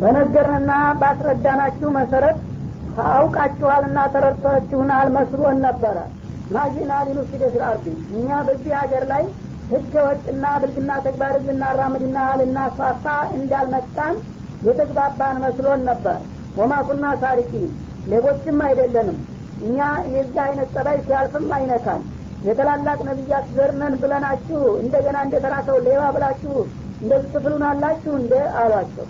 በነገርንና ባስረዳናችሁ መሰረት አውቃችኋልና ተረድታችሁናል መስሎን ነበረ። ማጂና ሊኑፍሲደ ፊል አርዲ እኛ በዚህ ሀገር ላይ ህገ ወጥና ብልግና ተግባር ልናራምድና ልናስፋፋ እንዳልመጣን የተግባባን መስሎን ነበር። ወማ ኩና ሌቦችም አይደለንም። እኛ የዚህ አይነት ጸባይ ሲያልፍም አይነካል የተላላቅ ነቢያት ዘርነን ብለናችሁ እንደገና እንደ ተራሰው ሌባ ብላችሁ እንደዚህ ትፍሉናላችሁ እንደ አሏቸው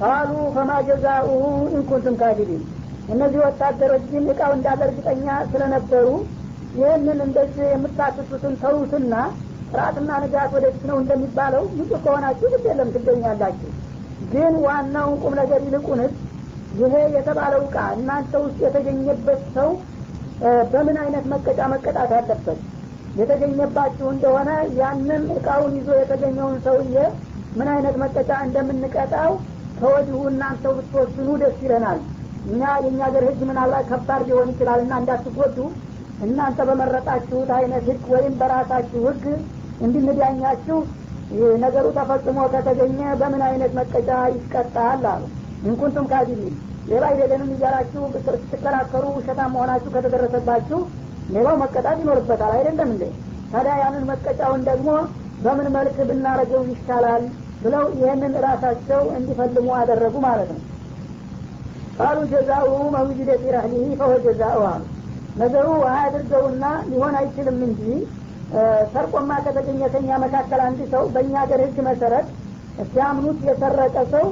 ቃሉ ፈማ ጀዛኡሁ ኢንኩንቱም ካዲቢን እነዚህ ወታደሮች ግን እቃው እንዳለ እርግጠኛ ስለነበሩ ይህንን እንደዚህ የምታስሱትን ተዉትና ጥራትና ንጋት ወደፊት ነው እንደሚባለው ንጹህ ከሆናችሁ ግድ የለም ትገኛላችሁ። ግን ዋናውን ቁም ነገር ይልቁንስ ይሄ የተባለው እቃ እናንተ ውስጥ የተገኘበት ሰው በምን አይነት መቀጫ መቀጣት አለበት? የተገኘባችሁ እንደሆነ ያንን እቃውን ይዞ የተገኘውን ሰውዬ ምን አይነት መቀጫ እንደምንቀጣው ከወዲሁ እናንተው ብትወስኑ ደስ ይለናል። እኛ የእኛ ሀገር ህግ ምናልባት ከባድ ሊሆን ይችላል እና እንዳትጎዱ። እናንተ በመረጣችሁት አይነት ህግ ወይም በራሳችሁ ህግ እንድንዳኛችሁ ነገሩ ተፈጽሞ ከተገኘ በምን አይነት መቀጫ ይቀጣል አሉ። እንኩንቱም ካዲቢን ሌባ አይደለንም እያላችሁ ስትከራከሩ ውሸታ መሆናችሁ ከተደረሰባችሁ ሌባው መቀጣት ይኖርበታል አይደለም እንዴ? ታዲያ ያንን መቀጫውን ደግሞ በምን መልክ ብናረገው ይሻላል ብለው ይህንን ራሳቸው እንዲፈልሙ አደረጉ ማለት ነው። ቃሉ ጀዛኡ መውጅደ ፊ ረህሊህ ፈወ ጀዛኡ አሉ። ነገሩ አያድርገውና ሊሆን አይችልም እንጂ ሰርቆማ ከተገኘ ከኛ መካከል አንድ ሰው በእኛ ሀገር ህግ መሰረት ሲያምኑት የሰረቀ ሰው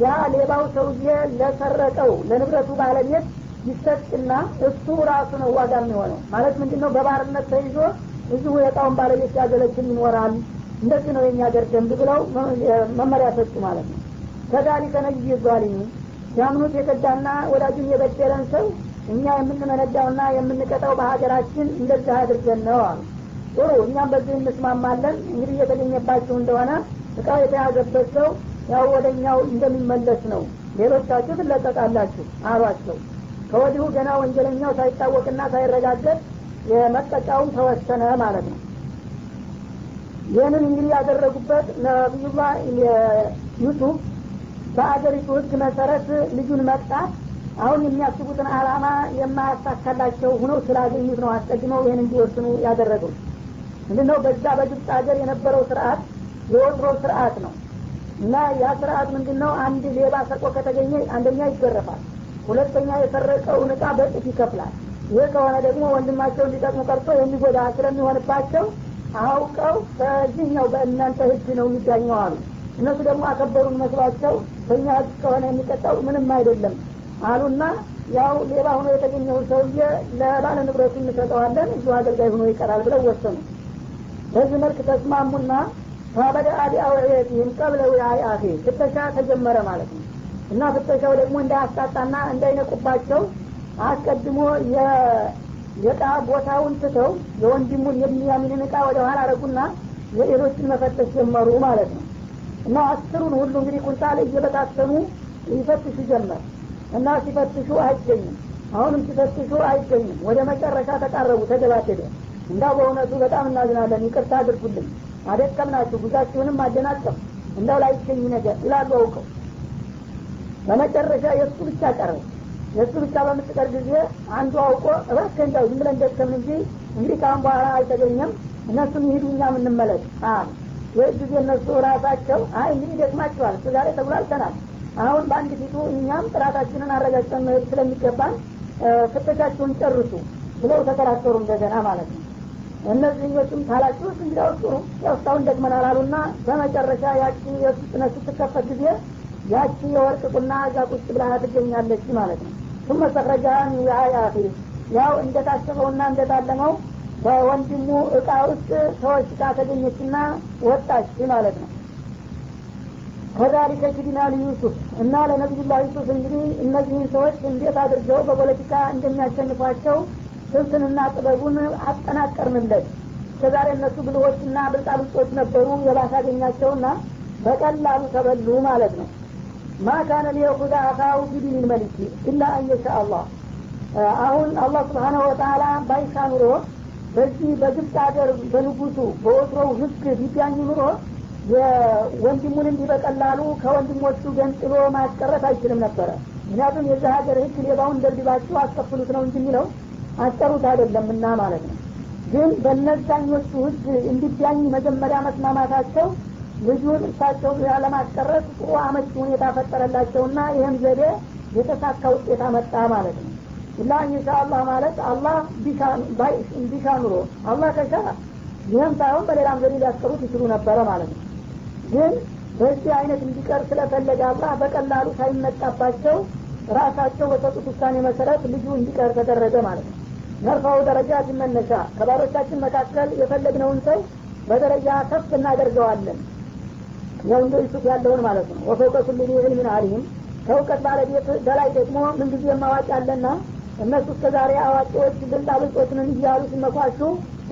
ያ ሌባው ሰውዬ ለሰረቀው ለንብረቱ ባለቤት ይሰጥና እሱ ራሱ ነው ዋጋ የሚሆነው። ማለት ምንድን ነው በባርነት ተይዞ እዚሁ የእቃውን ባለቤት ሲያገለግል ይኖራል እንደዚህ ነው የኛ ሀገር ደንብ ብለው መመሪያ ሰጡ ማለት ነው። ከዛሊከ ነጅ ዛሊሚ ሲያምኑት የከዳና ወዳጁን የበደለን ሰው እኛ የምንመነዳውና የምንቀጣው በሀገራችን እንደዚህ አድርገን ነው አሉ። ጥሩ እኛም በዚህ እንስማማለን። እንግዲህ እየተገኘባችሁ እንደሆነ እቃው የተያዘበት ሰው ያው ወደ እኛው እንደሚመለስ ነው። ሌሎቻችሁ ትለቀቃላችሁ አሏቸው። ከወዲሁ ገና ወንጀለኛው ሳይታወቅና ሳይረጋገጥ የመቀጫውን ተወሰነ ማለት ነው ይህንን እንግዲህ ያደረጉበት ነቢዩላ ዩሱፍ በአገሪቱ ህግ መሰረት ልጁን መቅጣት አሁን የሚያስቡትን አላማ የማያሳካላቸው ሁነው ስላገኙት ነው አስቀድመው ይህን እንዲወስኑ ያደረገው ምንድነው? በዛ በግብፅ ሀገር የነበረው ስርአት የወትሮ ስርአት ነው። እና ያ ስርአት ምንድን ነው አንድ ሌባ ሰርቆ ከተገኘ አንደኛ ይገረፋል ሁለተኛ የሰረቀውን እቃ በጥፍ ይከፍላል። ይህ ከሆነ ደግሞ ወንድማቸው እንዲጠቅሙ ቀርቶ የሚጎዳ ስለሚሆንባቸው አውቀው በዚህኛው በእናንተ ህግ ነው የሚዳኘው አሉ እነሱ ደግሞ አከበሩን መስሏቸው በእኛ ህግ ከሆነ የሚቀጣው ምንም አይደለም አሉና ያው ሌባ ሆኖ የተገኘውን ሰውዬ ለባለ ንብረቱ እንሰጠዋለን እዚሁ አገልጋይ ሆኖ ይቀራል ብለው ወሰኑ። በዚህ መልክ ተስማሙና ፈበደ አዲ አውዕየትህም ቀብለ ውያይ አፌ ፍተሻ ተጀመረ ማለት ነው። እና ፍተሻው ደግሞ እንዳያስጣጣና እንዳይነቁባቸው አስቀድሞ የእቃ ቦታውን ትተው የወንድሙን የሚያሚንን እቃ ወደ ኋላ አረጉና የሌሎችን መፈተሽ ጀመሩ ማለት ነው። እና አስሩን ሁሉ እንግዲህ ኩንታል እየበታተኑ ይፈትሹ ጀመር እና ሲፈትሹ አይገኝም። አሁንም ሲፈትሹ አይገኝም። ወደ መጨረሻ ተቃረቡ ተገባደደ እንዳው በእውነቱ በጣም እናዝናለን። ይቅርታ አድርጉልን አደቀምናችሁ ጉዛችሁንም አደናቀም እንዳው ላይገኝ ነገር ይላሉ አውቀው። በመጨረሻ የእሱ ብቻ ቀረ የእሱ ብቻ በምትቀር ጊዜ አንዱ አውቆ እባክህ እንዳው ዝም ብለን ደከም እንጂ እንግዲህ ከአሁን በኋላ አልተገኘም። እነሱም ይሂዱ እኛ ምንመለስ አሉ ይህ ጊዜ እነሱ ራሳቸው? አይ እንግዲህ ደክማችኋል እሱ ዛሬ ተጉላልተናል አሁን በአንድ ፊቱ እኛም ጥራታችንን አረጋግጠን መሄድ ስለሚገባን ፍተሻችሁን ጨርሱ ብለው ተከራከሩ እንደገና ማለት ነው። እነዚህኞቹም ታላችሁ እንግዲያው ጥሩ ያው እስካሁን ደክመናል አሉና በመጨረሻ ያቺ የሱ ስትከፈት ጊዜ ያቺ የወርቅ ቁና እዛ ቁጭ ብላ ትገኛለች ማለት ነው ثم استخرجها من وعاء أخيه ያው እንደታሰበውና እንደታለመው በወንድሙ እቃ ውስጥ ተወሽቃ ተገኘችና ወጣች ማለት ነው ከዛሊከ ኪድና ለዩሱፍ እና ለነቢዩላህ ዩሱፍ እንግዲህ እነዚህን ሰዎች እንዴት አድርገው በፖለቲካ እንደሚያሸንፏቸው ስልትንና ጥበቡን አጠናቀርንለት እስከዛሬ እነሱ ብልሆችና ብልጣብልጦች ነበሩ የባሰ አገኛቸውና በቀላሉ ተበሉ ማለት ነው ማ ካነ ሊየኹዛ አኻው ቢዲን መልኪ ኢላ አንየሻ አላህ አሁን አላህ ስብሓናሁ ወተላ ባይሻ ኑሮ በዚህ በግብፅ ሀገር በንጉሱ በወትሮው ህግ ቢዳኝ ኑሮ ወንድሙን እንዲህ በቀላሉ ከወንድሞቹ ገንጥሎ ማስቀረት አይችልም ነበረ። ምክንያቱም የዚህ ሀገር ህግ ሌባውን ደብድባችሁ አስከፍሉት ነው እንጂ የሚለው አስቀሩት አይደለምና ማለት ነው። ግን በነዛኞቹ ህግ እንዲዳኝ መጀመሪያ መስማማታቸው ልጁን እሳቸው ለማስቀረት ጥሩ አመቺ ሁኔታ ፈጠረላቸውና ይህም ዘዴ የተሳካ ውጤት አመጣ ማለት ነው። እና ኢንሻአላህ ማለት አላህ ቢሻ ኑሮ አላህ ከሻ ይህም ሳይሆን በሌላም ዘዴ ሊያስቀሩት ይችሉ ነበረ ማለት ነው። ግን በዚህ አይነት እንዲቀር ስለፈለገ አላህ በቀላሉ ሳይመጣባቸው ራሳቸው በሰጡት ውሳኔ መሰረት ልጁ እንዲቀር ተደረገ ማለት ነው። ነርፋው ደረጃ ሲመነሻ ከባሮቻችን መካከል የፈለግነውን ሰው በደረጃ ከፍ እናደርገዋለን ያው እንደ ያለውን ማለት ነው። ወፈውቀ ዚ ዕልምን አሊም ከእውቀት ባለቤት በላይ ደግሞ ምንጊዜ ማዋቂ አለና እነሱ እስከ ዛሬ አዋቂዎች ብልጣብልጦችን እያሉ ሲመኳሹ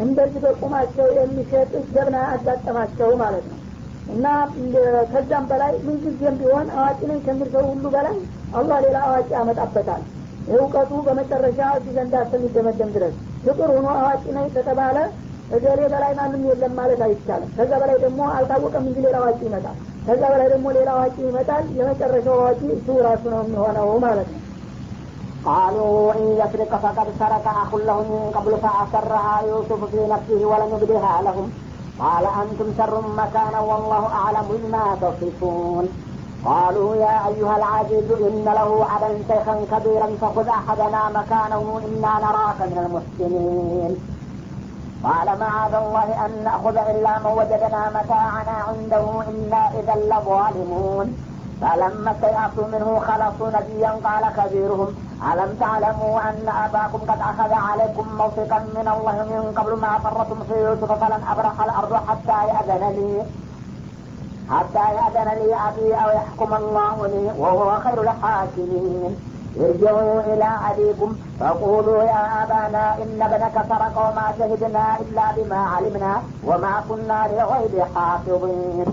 እንደዚህ በቁማቸው የሚሸጥ ጀብና አጋጠማቸው ማለት ነው። እና ከዛም በላይ ምንጊዜም ቢሆን አዋቂ ከሚል ሰው ሁሉ በላይ አላህ ሌላ አዋቂ ያመጣበታል። እውቀቱ በመጨረሻ እዚህ ዘንዳ እስከሚደመደም ድረስ። ፍጡር ሆኖ አዋቂ ነኝ ከተባለ እገሌ በላይ ማንም የለም ማለት አይቻልም ከዛ በላይ ደግሞ አልታወቀም እንጂ ሌላ አዋቂ ይመጣል ከዛ በላይ ደግሞ ሌላ አዋቂ ይመጣል የመጨረሻው አዋቂ እሱ ራሱ ነው የሚሆነው ማለት ነው قالوا إن يسرق فقد سرق أخ له من قبل فأسرها يوسف في نفسه ولم يبدها لهم قال أنتم شر مكانا والله أعلم بما تصفون قالوا يا أيها العزيز إن له أبا شيخا كبيرا فخذ أحدنا مكانه إنا نراك من المحسنين قال معاذ الله أن نأخذ إلا من وجدنا متاعنا عنده إنا إذا لظالمون. فلما استيأسوا منه خلصوا نبيا قال كبيرهم ألم تعلموا أن أباكم قد أخذ عليكم موثقا من الله من قبل ما فرتم في يوسف فلن أبرح الأرض حتى يأذن لي حتى يأذن لي أبي أو يحكم الله لي وهو خير الحاكمين. ارجعوا إلى أبيكم فقولوا يا أبانا إن ابنك سرق وما شهدنا إلا بما علمنا وما كنا لغيب حافظين.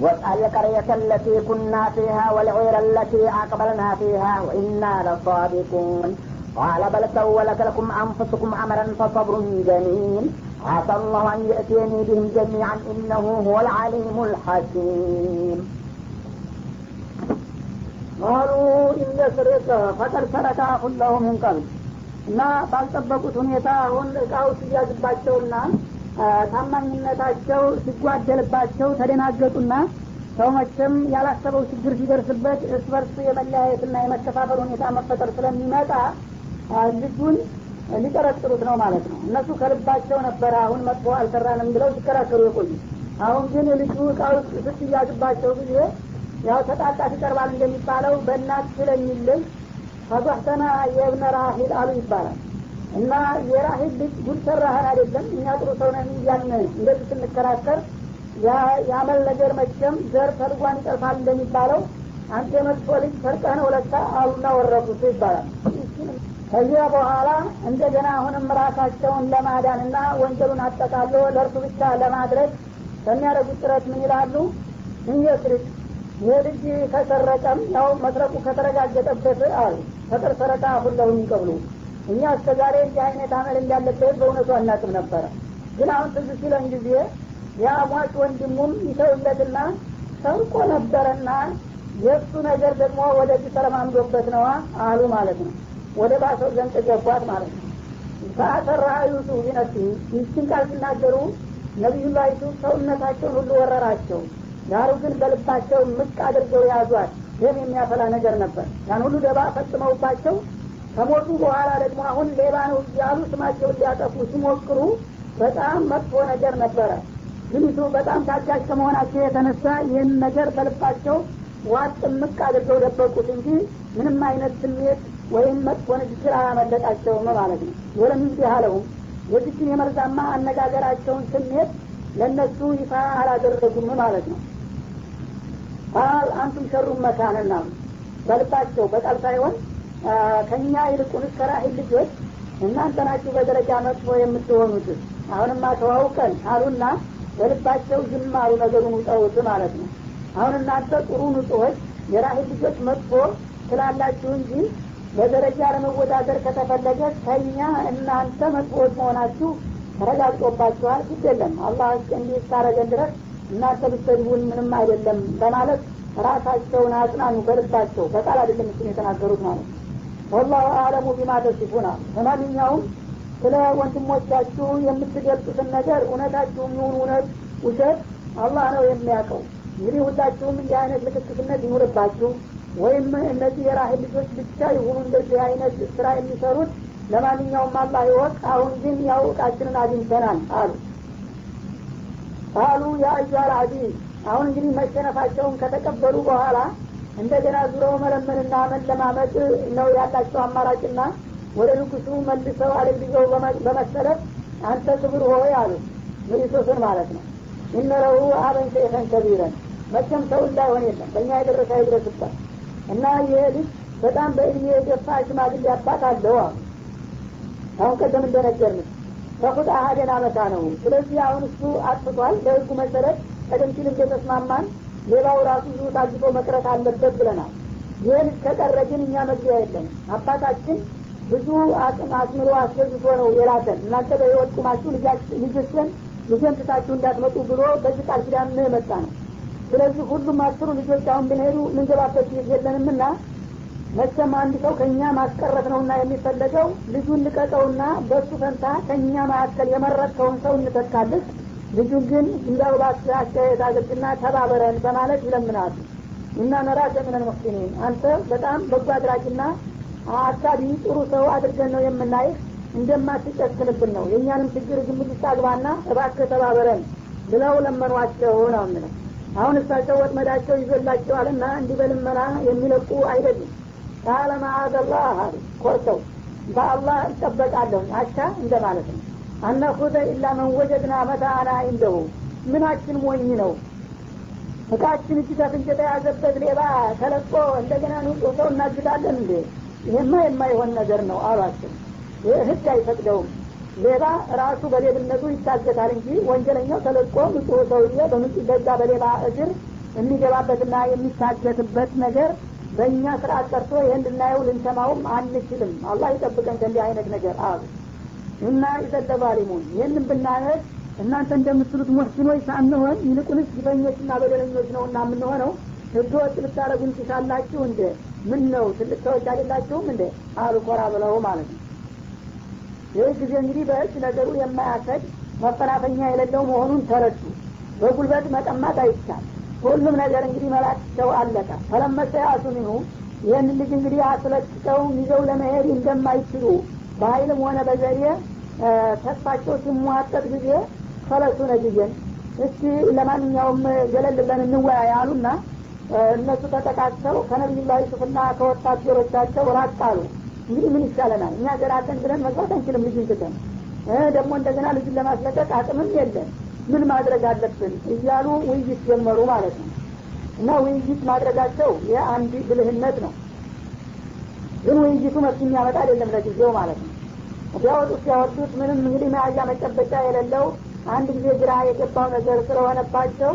واسأل القرية التي كنا فيها والعير التي أقبلنا فيها وإنا لصادقون. قال بل سولت لكم أنفسكم أمرا فصبر جميل. عسى الله أن يأتيني بهم جميعا إنه هو العليم الحكيم. ቃሉ ኢነስርቅ ፈቀድ ሰረቀ ሁለሁ ምን እና ባልጠበቁት ሁኔታ አሁን እቃው ሲያዝባቸውና ታማኝነታቸው ሲጓደልባቸው ተደናገጡና ሰው መቼም ያላሰበው ችግር ሲደርስበት እርስ በርስ የመለያየትና የመከፋፈል ሁኔታ መፈጠር ስለሚመጣ ልጁን ሊጠረጥሩት ነው ማለት ነው። እነሱ ከልባቸው ነበረ አሁን መጥፎ አልሰራንም ብለው ሲከራከሩ የቆዩ አሁን ግን ልጁ እቃው ስትያዝባቸው ጊዜ ያው ተጣጣት ይቀርባል እንደሚባለው በእናት ስለሚልል ፈዛህተና የእብነ ራሂል አሉ ይባላል። እና የራሂል ልጅ ጉድ ሰራህን አይደለም እኛ ጥሩ ሰው እያልን እንደዚህ ስንከራከር የአመል ነገር መቼም ዘር ተልጓን ይጠርፋል እንደሚባለው አንተ የመጥፎ ልጅ ሰርቀህ ነው አሉና ወረቁት ይባላል። ከዚያ በኋላ እንደገና አሁንም ራሳቸውን ለማዳንና ወንጀሉን አጠቃሎ ለእርሱ ብቻ ለማድረግ በሚያደርጉት ጥረት ምን ይላሉ? እንየስርቅ ይህ ልጅ ከሰረቀም ያው መስረቁ ከተረጋገጠበት አሉ። ፈቅር ሰረቃ ሁለሁ የሚቀብሉ እኛ እስከ ዛሬ እንዲህ አይነት አመል እንዳለበት በእውነቱ አናቅም ነበረ። ግን አሁን ትዝ ሲለን ጊዜ የአሟች ወንድሙም ይተውለትና ሰርቆ ነበረና የእሱ ነገር ደግሞ ወደዚህ ተለማምዶበት ነዋ አሉ ማለት ነው። ወደ ባሰው ዘንድ ገቧት ማለት ነው። ፈአሰራ ዩሱፍ ይችን ቃል ሲናገሩ ነቢዩላህ ዩሱፍ ሰውነታቸውን ሁሉ ወረራቸው ዳሩ ግን በልባቸው ምቅ አድርገው ያዟት ደም የሚያፈላ ነገር ነበር። ያን ሁሉ ደባ ፈጽመውባቸው ከሞቱ በኋላ ደግሞ አሁን ሌባ ነው እያሉ ስማቸውን ሊያጠፉ ሲሞክሩ በጣም መጥፎ ነገር ነበረ። ግኒቱ በጣም ታጋሽ ከመሆናቸው የተነሳ ይህን ነገር በልባቸው ዋጥ ምቅ አድርገው ደበቁት እንጂ ምንም አይነት ስሜት ወይም መጥፎ ንግግር አላመለጣቸውም ማለት ነው። ወለም ይህ አለውም የዚችን የመርዛማ አነጋገራቸውን ስሜት ለእነሱ ይፋ አላደረጉም ማለት ነው ቃል አንቱም ሸሩን መካንና በልባቸው በቃል ሳይሆን ከእኛ ይልቁንስ ከራሂል ልጆች እናንተ ናችሁ በደረጃ መጥፎ የምትሆኑት። አሁንማ ተዋውቀን አሉና በልባቸው ዝም ነገሩን ውጠውት ማለት ነው። አሁን እናንተ ጥሩ ንጹሆች የራሂል ልጆች መጥፎ ስላላችሁ እንጂ በደረጃ ለመወዳደር ከተፈለገ ከኛ እናንተ መጥፎዎች መሆናችሁ ተረጋግጦባችኋል። ግድ የለም። አላህ እንዲህ እስካረገን ድረስ እናንተ ብትሰድቡን ምንም አይደለም በማለት ራሳቸውን አጽናኙ ከልባቸው በቃል አይደለም እሱን የተናገሩት ማለት ወላሁ አለሙ ቢማ ተሲፉና። ለማንኛውም ስለ ወንድሞቻችሁ የምትገልጹትን ነገር እውነታችሁም ይሁን እውነት ውሸት አላህ ነው የሚያውቀው። እንግዲህ ሁላችሁም እንዲህ አይነት ልክክትነት ይኑርባችሁ ወይም እነዚህ የራህል ልጆች ብቻ የሆኑ እንደዚህ አይነት ስራ የሚሰሩት። ለማንኛውም አላህ ይወቅ። አሁን ግን ያው እቃችንን አግኝተናል አሉ ቃሉ የአዩሃል አዚዝ አሁን እንግዲህ መሸነፋቸውን ከተቀበሉ በኋላ እንደገና ዙረው መለመንና መለማመጥ ነው ያላቸው አማራጭና ወደ ንጉሱ መልሰው አደግድገው በመሰረት አንተ ክብር ሆይ አሉ ንጉሶስን ማለት ነው። እነረሁ አበን ሸይኸን ከቢረን መቼም ሰው እንዳይሆን የለም በእኛ የደረሰ አይድረስበት እና ይሄ ልጅ በጣም በእድሜ የገፋ ሽማግሌ አባት አለው አሁን ቀደም እንደነገርን ተኩት አሀደን አመታ ነው። ስለዚህ አሁን እሱ አጥፍቷል። በህጉ መሰረት ቀደም ሲል እንደተስማማን ሌላው ራሱ ዙ ታግቶ መቅረት አለበት ብለናል። ይህን ከቀረ ግን እኛ መግቢያ የለም። አባታችን ብዙ አቅም አስምሮ አስገዝቶ ነው የላከን። እናንተ በህይወት ቁማችሁ ልጆችን ልጅን ትታችሁ እንዳትመጡ ብሎ በዚህ ቃል ኪዳን የመጣ ነው። ስለዚህ ሁሉም አስሩ ልጆች አሁን ብንሄዱ ምንገባበት የለንምና መቼም አንድ ሰው ከእኛ ማስቀረት ነውና የሚፈለገው ልጁን ልቀቀውና በእሱ ፈንታ ከእኛ መካከል የመረጥከውን ሰው እንተካልህ። ልጁን ግን እንዳው እባክህ አስተያየት አድርግና ተባበረን በማለት ይለምናሉ። እና ነራከ ሚነል ሙሕሲኒን። አንተ በጣም በጎ አድራጊና አሳቢ ጥሩ ሰው አድርገን ነው የምናይህ። እንደማትጨክንብን ነው። የእኛንም ችግር ግምት ውስጥ አግባና ተባበረን ብለው ለመኗቸው ነው አሁን እሳቸው ወጥመዳቸው ይዞላቸዋልና እንዲህ በልመና የሚለቁ አይደሉም ቃለ ማአዘላህ አሉ። ኮርተው በአላህ እጠበቃለሁ። አቻ እንደ ማለት ነው አነኹዘ ኢላ መን መታአና እንደሁ ምናችን ሞኝ ነው። እቃችን እጅ ከፍንጭ የተያዘበት ሌባ ተለቆ እንደገና ንጹህ ሰው እናግዳለን እንዴ? ይህማ የማይሆን ነገር ነው አሏቸው። ይህ ህግ አይፈቅደውም። ሌባ ራሱ በሌብነቱ ይታገታል እንጂ ወንጀለኛው ተለቆ ንጹህ ሰውዬ በንጹህ በዛ በሌባ እግር የሚገባበትና የሚታገትበት ነገር በእኛ ስርአት ቀርቶ ይህን ልናየው ልንሰማውም አንችልም። አላህ ይጠብቀን ከእንዲህ አይነት ነገር። አሉ እና ይዘለባሊሙን ይህንን ብናየት እናንተ እንደምትሉት ሙሕሲኖች ሳንሆን ይልቁንስ ግፈኞችና በደለኞች ነው እና የምንሆነው። ህገ ወጥ ልታረጉን ትሻላችሁ እንደ ምን ነው ትልቅ ሰዎች አይደላችሁም እንደ አሉ ኮራ ብለው ማለት ነው። ይህ ጊዜ እንግዲህ በእጅ ነገሩ የማያሰድ መፈናፈኛ የሌለው መሆኑን ተረዱ። በጉልበት መቀማት አይቻል ሁሉም ነገር እንግዲህ መላቸው አለቀ። ፈለመሰ ያሱሚኑ ይህን ልጅ እንግዲህ አስለቅቀው ይዘው ለመሄድ እንደማይችሉ በሀይልም ሆነ በዘዴ ተስፋቸው ሲሟጠጥ ጊዜ ፈለሱ ነጅየን እስቲ ለማንኛውም ገለል ብለን እንወያይ አሉና እነሱ ተጠቃቅተው ከነቢዩላህ ዩሱፍና ከወታደሮቻቸው ራቅ አሉ። እንግዲህ ምን ይሻለናል? እኛ ገራተን ብለን መግባት አንችልም ልጅን ትተን። ደግሞ እንደገና ልጅን ለማስለቀቅ አቅምም የለን ምን ማድረግ አለብን እያሉ ውይይት ጀመሩ ማለት ነው። እና ውይይት ማድረጋቸው የአንድ ብልህነት ነው። ግን ውይይቱ መፍትሄ የሚያመጣ አይደለም ለጊዜው ማለት ነው። ሲያወጡት ሲያወጡት ምንም እንግዲህ መያዣ መጨበጫ የሌለው አንድ ጊዜ ግራ የገባው ነገር ስለሆነባቸው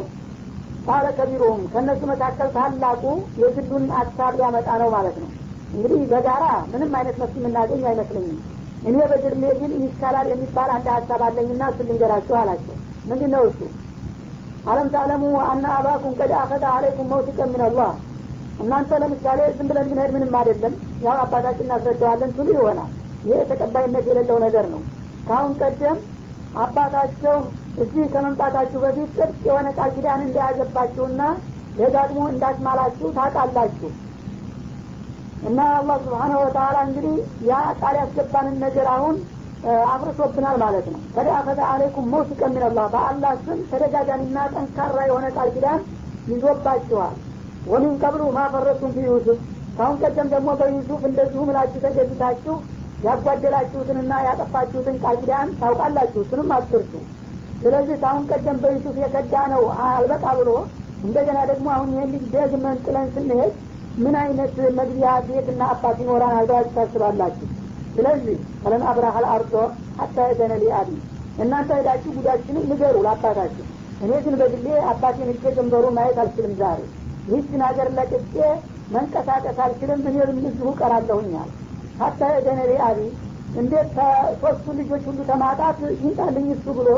ባለ ከቢሮም ከእነሱ መካከል ታላቁ የግሉን ሀሳብ ሊያመጣ ነው ማለት ነው። እንግዲህ በጋራ ምንም አይነት መፍትሄ የምናገኝ አይመስለኝም። እኔ በግርሜ ግን ይሻላል የሚባል አንድ ሀሳብ አለኝና እሱ ልንገራችሁ አላቸው ምንድን ነው እሱ? አለም ታለሙ አና አባኩም ቀድ አኸደ አለይኩም መውቲቀ ሚንላህ እናንተ ለምሳሌ ዝም ብለን ብንሄድ ምንም አይደለም። ያው አባታችን እናስረዳዋለን ትሉ ይሆናል። ይህ ተቀባይነት የሌለው ነገር ነው። ከአሁን ቀደም አባታቸው እዚህ ከመምጣታችሁ በፊት ጥርቅ የሆነ ቃል ኪዳን እንደያዘባችሁና ደጋግሞ እንዳስማላችሁ ታውቃላችሁ። እና አላህ ስብሓነሁ ወተላ እንግዲህ ያ ቃል ያስገባንን ነገር አሁን አፍርሶብናል ማለት ነው። ከደ አኸዘ አለይኩም መውሲቀ ሚንላህ በአላህ ስም ተደጋጋሚና ጠንካራ የሆነ ቃል ኪዳን ይዞባችኋል። ወሚን ቀብሉ ማፈረቱም ፊ ዩሱፍ። ካሁን ቀደም ደግሞ በዩሱፍ እንደዚሁ ምላችሁ ተገዝታችሁ ያጓደላችሁትንና ያጠፋችሁትን ቃል ኪዳን ታውቃላችሁ። እሱንም አትርሱ። ስለዚህ ካሁን ቀደም በዩሱፍ የከዳ ነው አልበቃ ብሎ እንደገና ደግሞ አሁን ይህን ልጅ ደግመን ጥለን ስንሄድ ምን አይነት መግቢያ ቤትና አባት ይኖራን አልባችሁ ታስባላችሁ ስለዚህ ፈለን አብራህ አልአርዶ ሀታ የዘነ ሊአቢ እናንተ ሄዳችሁ ጉዳችንም ንገሩ ለአባታችሁ። እኔ ግን በግሌ አባቴን እጄ ጀንበሩ ማየት አልችልም ዛሬ። ይህችን ሀገር ለቅቄ መንቀሳቀስ አልችልም እኔ እዚሁ ቀራለሁኛል ሀታ የዘነ ሊአቢ እንዴት ከሶስቱ ልጆች ሁሉ ተማጣት? ይንጣልኝ እሱ ብሎ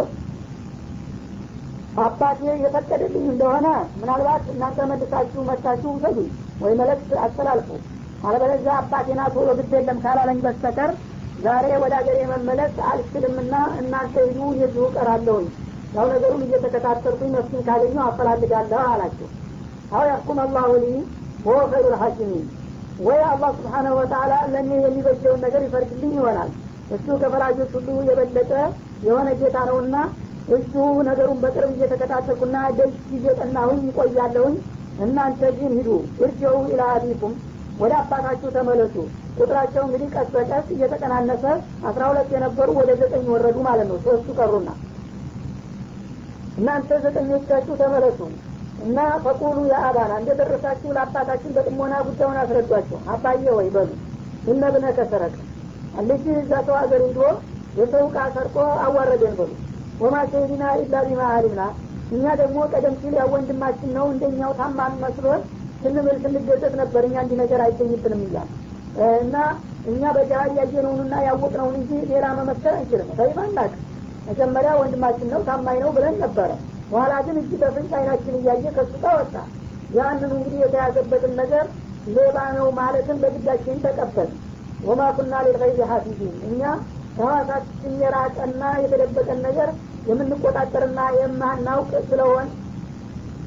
አባቴ የፈቀደልኝ እንደሆነ ምናልባት እናንተ መልሳችሁ መታችሁ ውሰዱ ወይ መልእክት አስተላልፉ አለበለዚያ አባቴና ቶሎ ግድ የለም ካላለኝ በስተቀር ዛሬ ወደ ሀገር የመመለስ አልችልምና እናንተ ሂዱ የዚሁ ቀራለሁኝ ያው ነገሩን እየተከታተልኩኝ መፍትሄ ካገኘው አፈላልጋለሁ አላቸው። አው ያሕኩም አላሁ ሊ ኸይሩ ልሐኪሚን ወይ አላህ ስብሓነሁ ወተአላ ለእኔ የሚበጀውን ነገር ይፈርድልኝ ይሆናል። እሱ ከፈራጆች ሁሉ የበለጠ የሆነ ጌታ ነውና እሱ ነገሩን በቅርብ እየተከታተልኩና ደጅ እየጠናሁኝ ይቆያለሁኝ እናንተ ግን ሂዱ እርጀው ኢላ አቢኩም ወደ አባታችሁ ተመለሱ። ቁጥራቸው እንግዲህ ቀስ በቀስ እየተቀናነሰ አስራ ሁለት የነበሩ ወደ ዘጠኝ ወረዱ ማለት ነው። ሶስቱ ቀሩና እናንተ ዘጠኞቻችሁ ተመለሱ እና ፈቁሉ የአባና እንደደረሳችሁ ለአባታችን በጥሞና ጉዳዩን አስረዷቸው። አባዬ ወይ በሉ እነ ብነ ከሰረቀ ልጅ እዛ ሰው ሀገር ሂዶ የሰው ዕቃ ሰርቆ አዋረደን በሉ። ወማ ሸሂድና ኢላ ቢማ አሊምና እኛ ደግሞ ቀደም ሲል ያው ወንድማችን ነው እንደኛው ታማን መስሎን ስንምል ስንገዘት ነበር እኛ እንዲህ ነገር አይገኝብንም እያል እና እኛ በጃሃድ ያየነውንና ያወቅነውን እንጂ ሌላ መመስከር አንችልም። ተይባ እናቅ መጀመሪያ ወንድማችን ነው ታማኝ ነው ብለን ነበረ። በኋላ ግን እጅ በፍንጭ አይናችን እያየ ከሱ ጋር ወጣ። ያንኑ እንግዲህ የተያዘበትን ነገር ሌባ ነው ማለትን በግዳችን ተቀበል። ወማ ኩና ሊልገይብ ሀፊዚን እኛ ከሐዋሳችን የራቀና የተደበቀን ነገር የምንቆጣጠርና የማናውቅ ስለሆን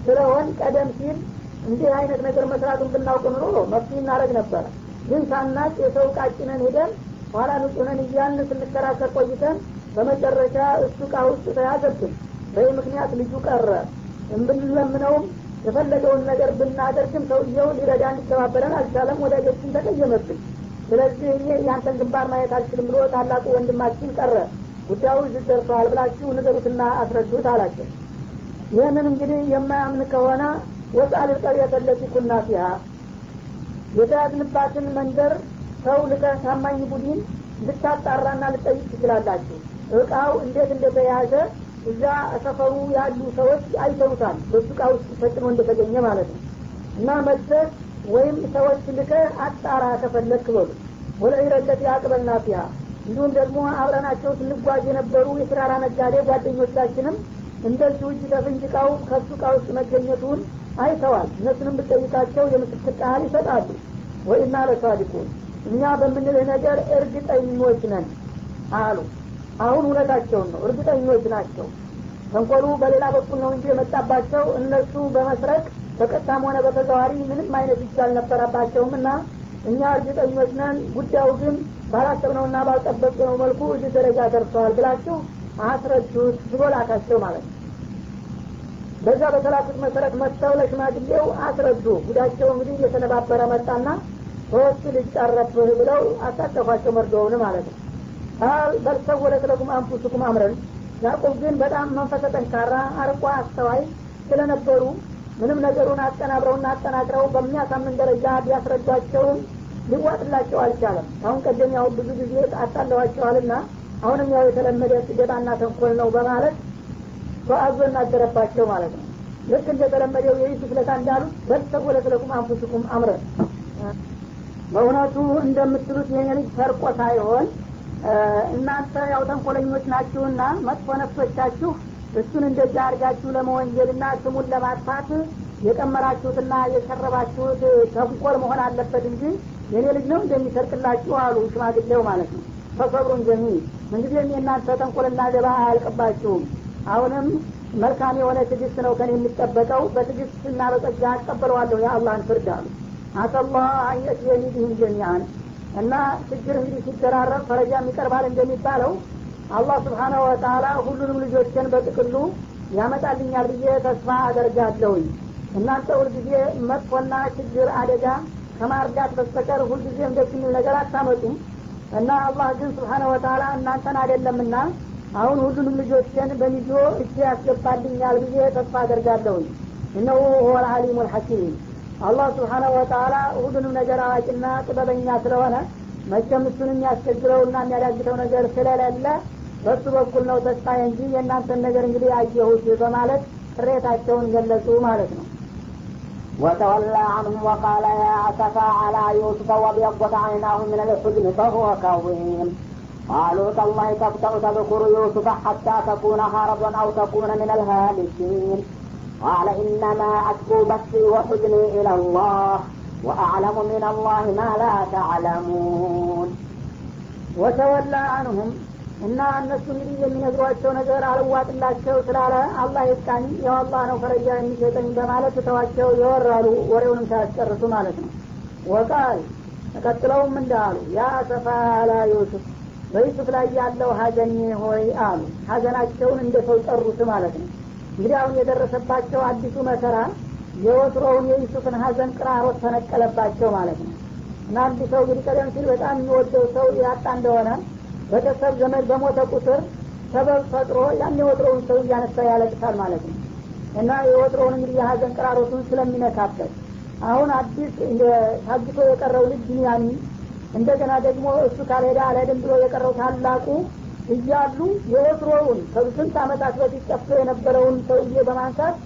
ስለሆን ቀደም ሲል እንዲህ አይነት ነገር መስራቱን ብናውቅ ኑሮ መፍትሄ እናደረግ ነበረ ግን ሳናቅ የሰው ቃጭነን ሄደን ኋላ ንጹነን እያልን ስንከራከር ቆይተን በመጨረሻ እሱ እቃ ውስጥ ተያዘብን። በዚህ ምክንያት ልጁ ቀረ። ብንለምነውም የፈለገውን ነገር ብናደርግም ሰውየው ሊረዳ እንዲተባበረን አልቻለም። ወዳጆችን ተቀየመብን። ስለዚህ እኔ ያንተን ግንባር ማየት አልችልም ብሎ ታላቁ ወንድማችን ቀረ። ጉዳዩ እዚህ ደርሰዋል ብላችሁ ንገሩትና አስረዱት አላቸው። ይህንን እንግዲህ የማያምን ከሆነ ወጣል ቀርየተ ለቲ ኩና ፊሃ። የተያዝንባትን መንደር ሰው ልከ ታማኝ ቡድን ልታጣራና ልጠይቅ ትችላላችሁ። እቃው እንዴት እንደተያዘ እዛ ሰፈሩ ያሉ ሰዎች አይተውታል። በሱ እቃ ውስጥ ፈጽሞ እንደተገኘ ማለት ነው። እና መጥተህ ወይም ሰዎች ልከ አጣራ ከፈለክ በሉ። ወለኢረለት አቅበልና ፊያ እንዲሁም ደግሞ አብረናቸው ስንጓዝ የነበሩ የስራራ ነጋዴ ጓደኞቻችንም እንደዚሁ እጅ በፍንጅ እቃው ከሱ እቃ ውስጥ መገኘቱን አይተዋል። እነሱንም ብጠይቃቸው የምስክር ቃል ይሰጣሉ። ወኢና ለሳዲቁን እኛ በምንልህ ነገር እርግጠኞች ነን አሉ። አሁን እውነታቸውን ነው። እርግጠኞች ናቸው። ተንኮሉ በሌላ በኩል ነው እንጂ የመጣባቸው እነሱ በመስረቅ በቀጥታም ሆነ በተዘዋሪ ምንም አይነት እጅ አልነበረባቸውም እና እኛ እርግጠኞች ነን። ጉዳዩ ግን ባላሰብነውና ባልጠበቅነው መልኩ እዚህ ደረጃ ደርሰዋል ብላችሁ አስረዱት ብሎ ላካቸው ማለት ነው በዛ በተላኩት መሰረት መጥተው ለሽማግሌው አስረዱ። ጉዳቸው እንግዲህ እየተነባበረ መጣና ሶስት ልጅ ቀረብህ ብለው አሳቀፏቸው መርዶውን ማለት ነው። በልሰወለት ለኩም አንፉስኩም አምረን ያዕቁብ ግን በጣም መንፈሰ ጠንካራ አርቆ አስተዋይ ስለነበሩ ምንም ነገሩን አቀናብረውና አጠናቅረው በሚያሳምን ደረጃ ቢያስረዷቸውም ሊዋጥላቸው አልቻለም። አሁን ቀደም ያው ብዙ ጊዜ አጣለዋቸዋልና አሁንም ያው የተለመደ ስደታና ተንኮል ነው በማለት ተአዞ እናገረባቸው ማለት ነው። ልክ እንደተለመደው የዩሱፍ ለታ እንዳሉት በልሰወለት ለኩም አንፉስኩም አምረን በእውነቱ እንደምትሉት ይሄ ልጅ ሰርቆ ሳይሆን እናንተ ያው ተንኮለኞች ናችሁና መጥፎ ነፍሶቻችሁ እሱን እንደዛ አድርጋችሁ ለመወንጀልና ስሙን ለማጥፋት የቀመራችሁትና የሸረባችሁት ተንኮል መሆን አለበት እንጂ የኔ ልጅ ነው እንደሚሰርቅላችሁ አሉ ሽማግሌው ማለት ነው። ፈሰብሩን ጀሚ ምንጊዜም የእናንተ ተንኮልና ደባ አያልቅባችሁም አሁንም መልካም የሆነ ትግስት ነው ከኔ የሚጠበቀው። በትግስትና በጸጋ አቀበለዋለሁ የአላህን ፍርድ አሉ። አሰላህ አየትየኒ ቢህም ጀሚአን እና ችግር እንግዲህ ሲደራረብ ፈረጃም ይቀርባል እንደሚባለው አላህ ስብሓናሁ ወተላ ሁሉንም ልጆችን በጥቅሉ ያመጣልኛል ብዬ ተስፋ አደርጋለሁኝ። እናንተ ሁልጊዜ መጥፎና ችግር አደጋ ከማርዳት በስተቀር ሁልጊዜም ደስ ነገር አታመጡም። እና አላህ ግን ስብሓነ ወተላ እናንተን አይደለምና አሁን ሁሉንም ልጆችን በሚዞ እጅ ያስገባልኛል ብዬ ተስፋ አደርጋለሁኝ እነሁ ሁወል አሊሙ ልሐኪም አላህ ስብሓናሁ ወተላ ሁሉንም ነገር አዋቂና ጥበበኛ ስለሆነ መቼም እሱን የሚያስቸግረውና የሚያዳግተው ነገር ስለሌለ በሱ በኩል ነው ተስፋ እንጂ የእናንተን ነገር እንግዲህ አየሁት በማለት ቅሬታቸውን ገለጹ ማለት ነው وتولى عنهم وقال يا أسفا على يوسف وابيضت عيناه من الحزن فهو كظيم قالوا تالله تفتأ تذكر يوسف حتى تكون هربا أو تكون من الهالكين قال إنما أشكو بثي وحزني إلى الله وأعلم من الله ما لا تعلمون ወተወላ አንሁም እና እነሱ እንግዲህ የሚነግሯቸው ነገር አልዋጥላቸው ስላለ አላህ ይስቃኝ ያው አላህ ነው ፈረጃ የሚሰጠኝ በማለት ተዋቸው የወራሉ ወሬውንም ሳያስጨርሱ ማለት ነው ወቃል ተቀጥለውም እንዳሉ ያ ሰፋ አላ ዩሱፍ በዩሱፍ ላይ ያለው ሀዘን ሆይ አሉ። ሀዘናቸውን እንደ ሰው ጠሩት ማለት ነው። እንግዲህ አሁን የደረሰባቸው አዲሱ መከራ የወትሮውን የዩሱፍን ሀዘን ቅራሮት ተነቀለባቸው ማለት ነው። እና አንድ ሰው እንግዲህ ቀደም ሲል በጣም የሚወደው ሰው ያጣ እንደሆነ ቤተሰብ ዘመድ በሞተ ቁጥር ሰበብ ፈጥሮ ያን የወትሮውን ሰው እያነሳ ያለቅሳል ማለት ነው። እና የወትሮውን እንግዲህ የሀዘን ቅራሮቱን ስለሚነካበት አሁን አዲስ ታግቶ የቀረው ልጅ ቢንያሚን እንደገና ደግሞ እሱ ካልሄደ አልሄድም ብሎ የቀረው ታላቁ እያሉ የወትሮውን ከስንት አመታት በፊት ጠፍቶ የነበረውን ሰውዬ በማንሳት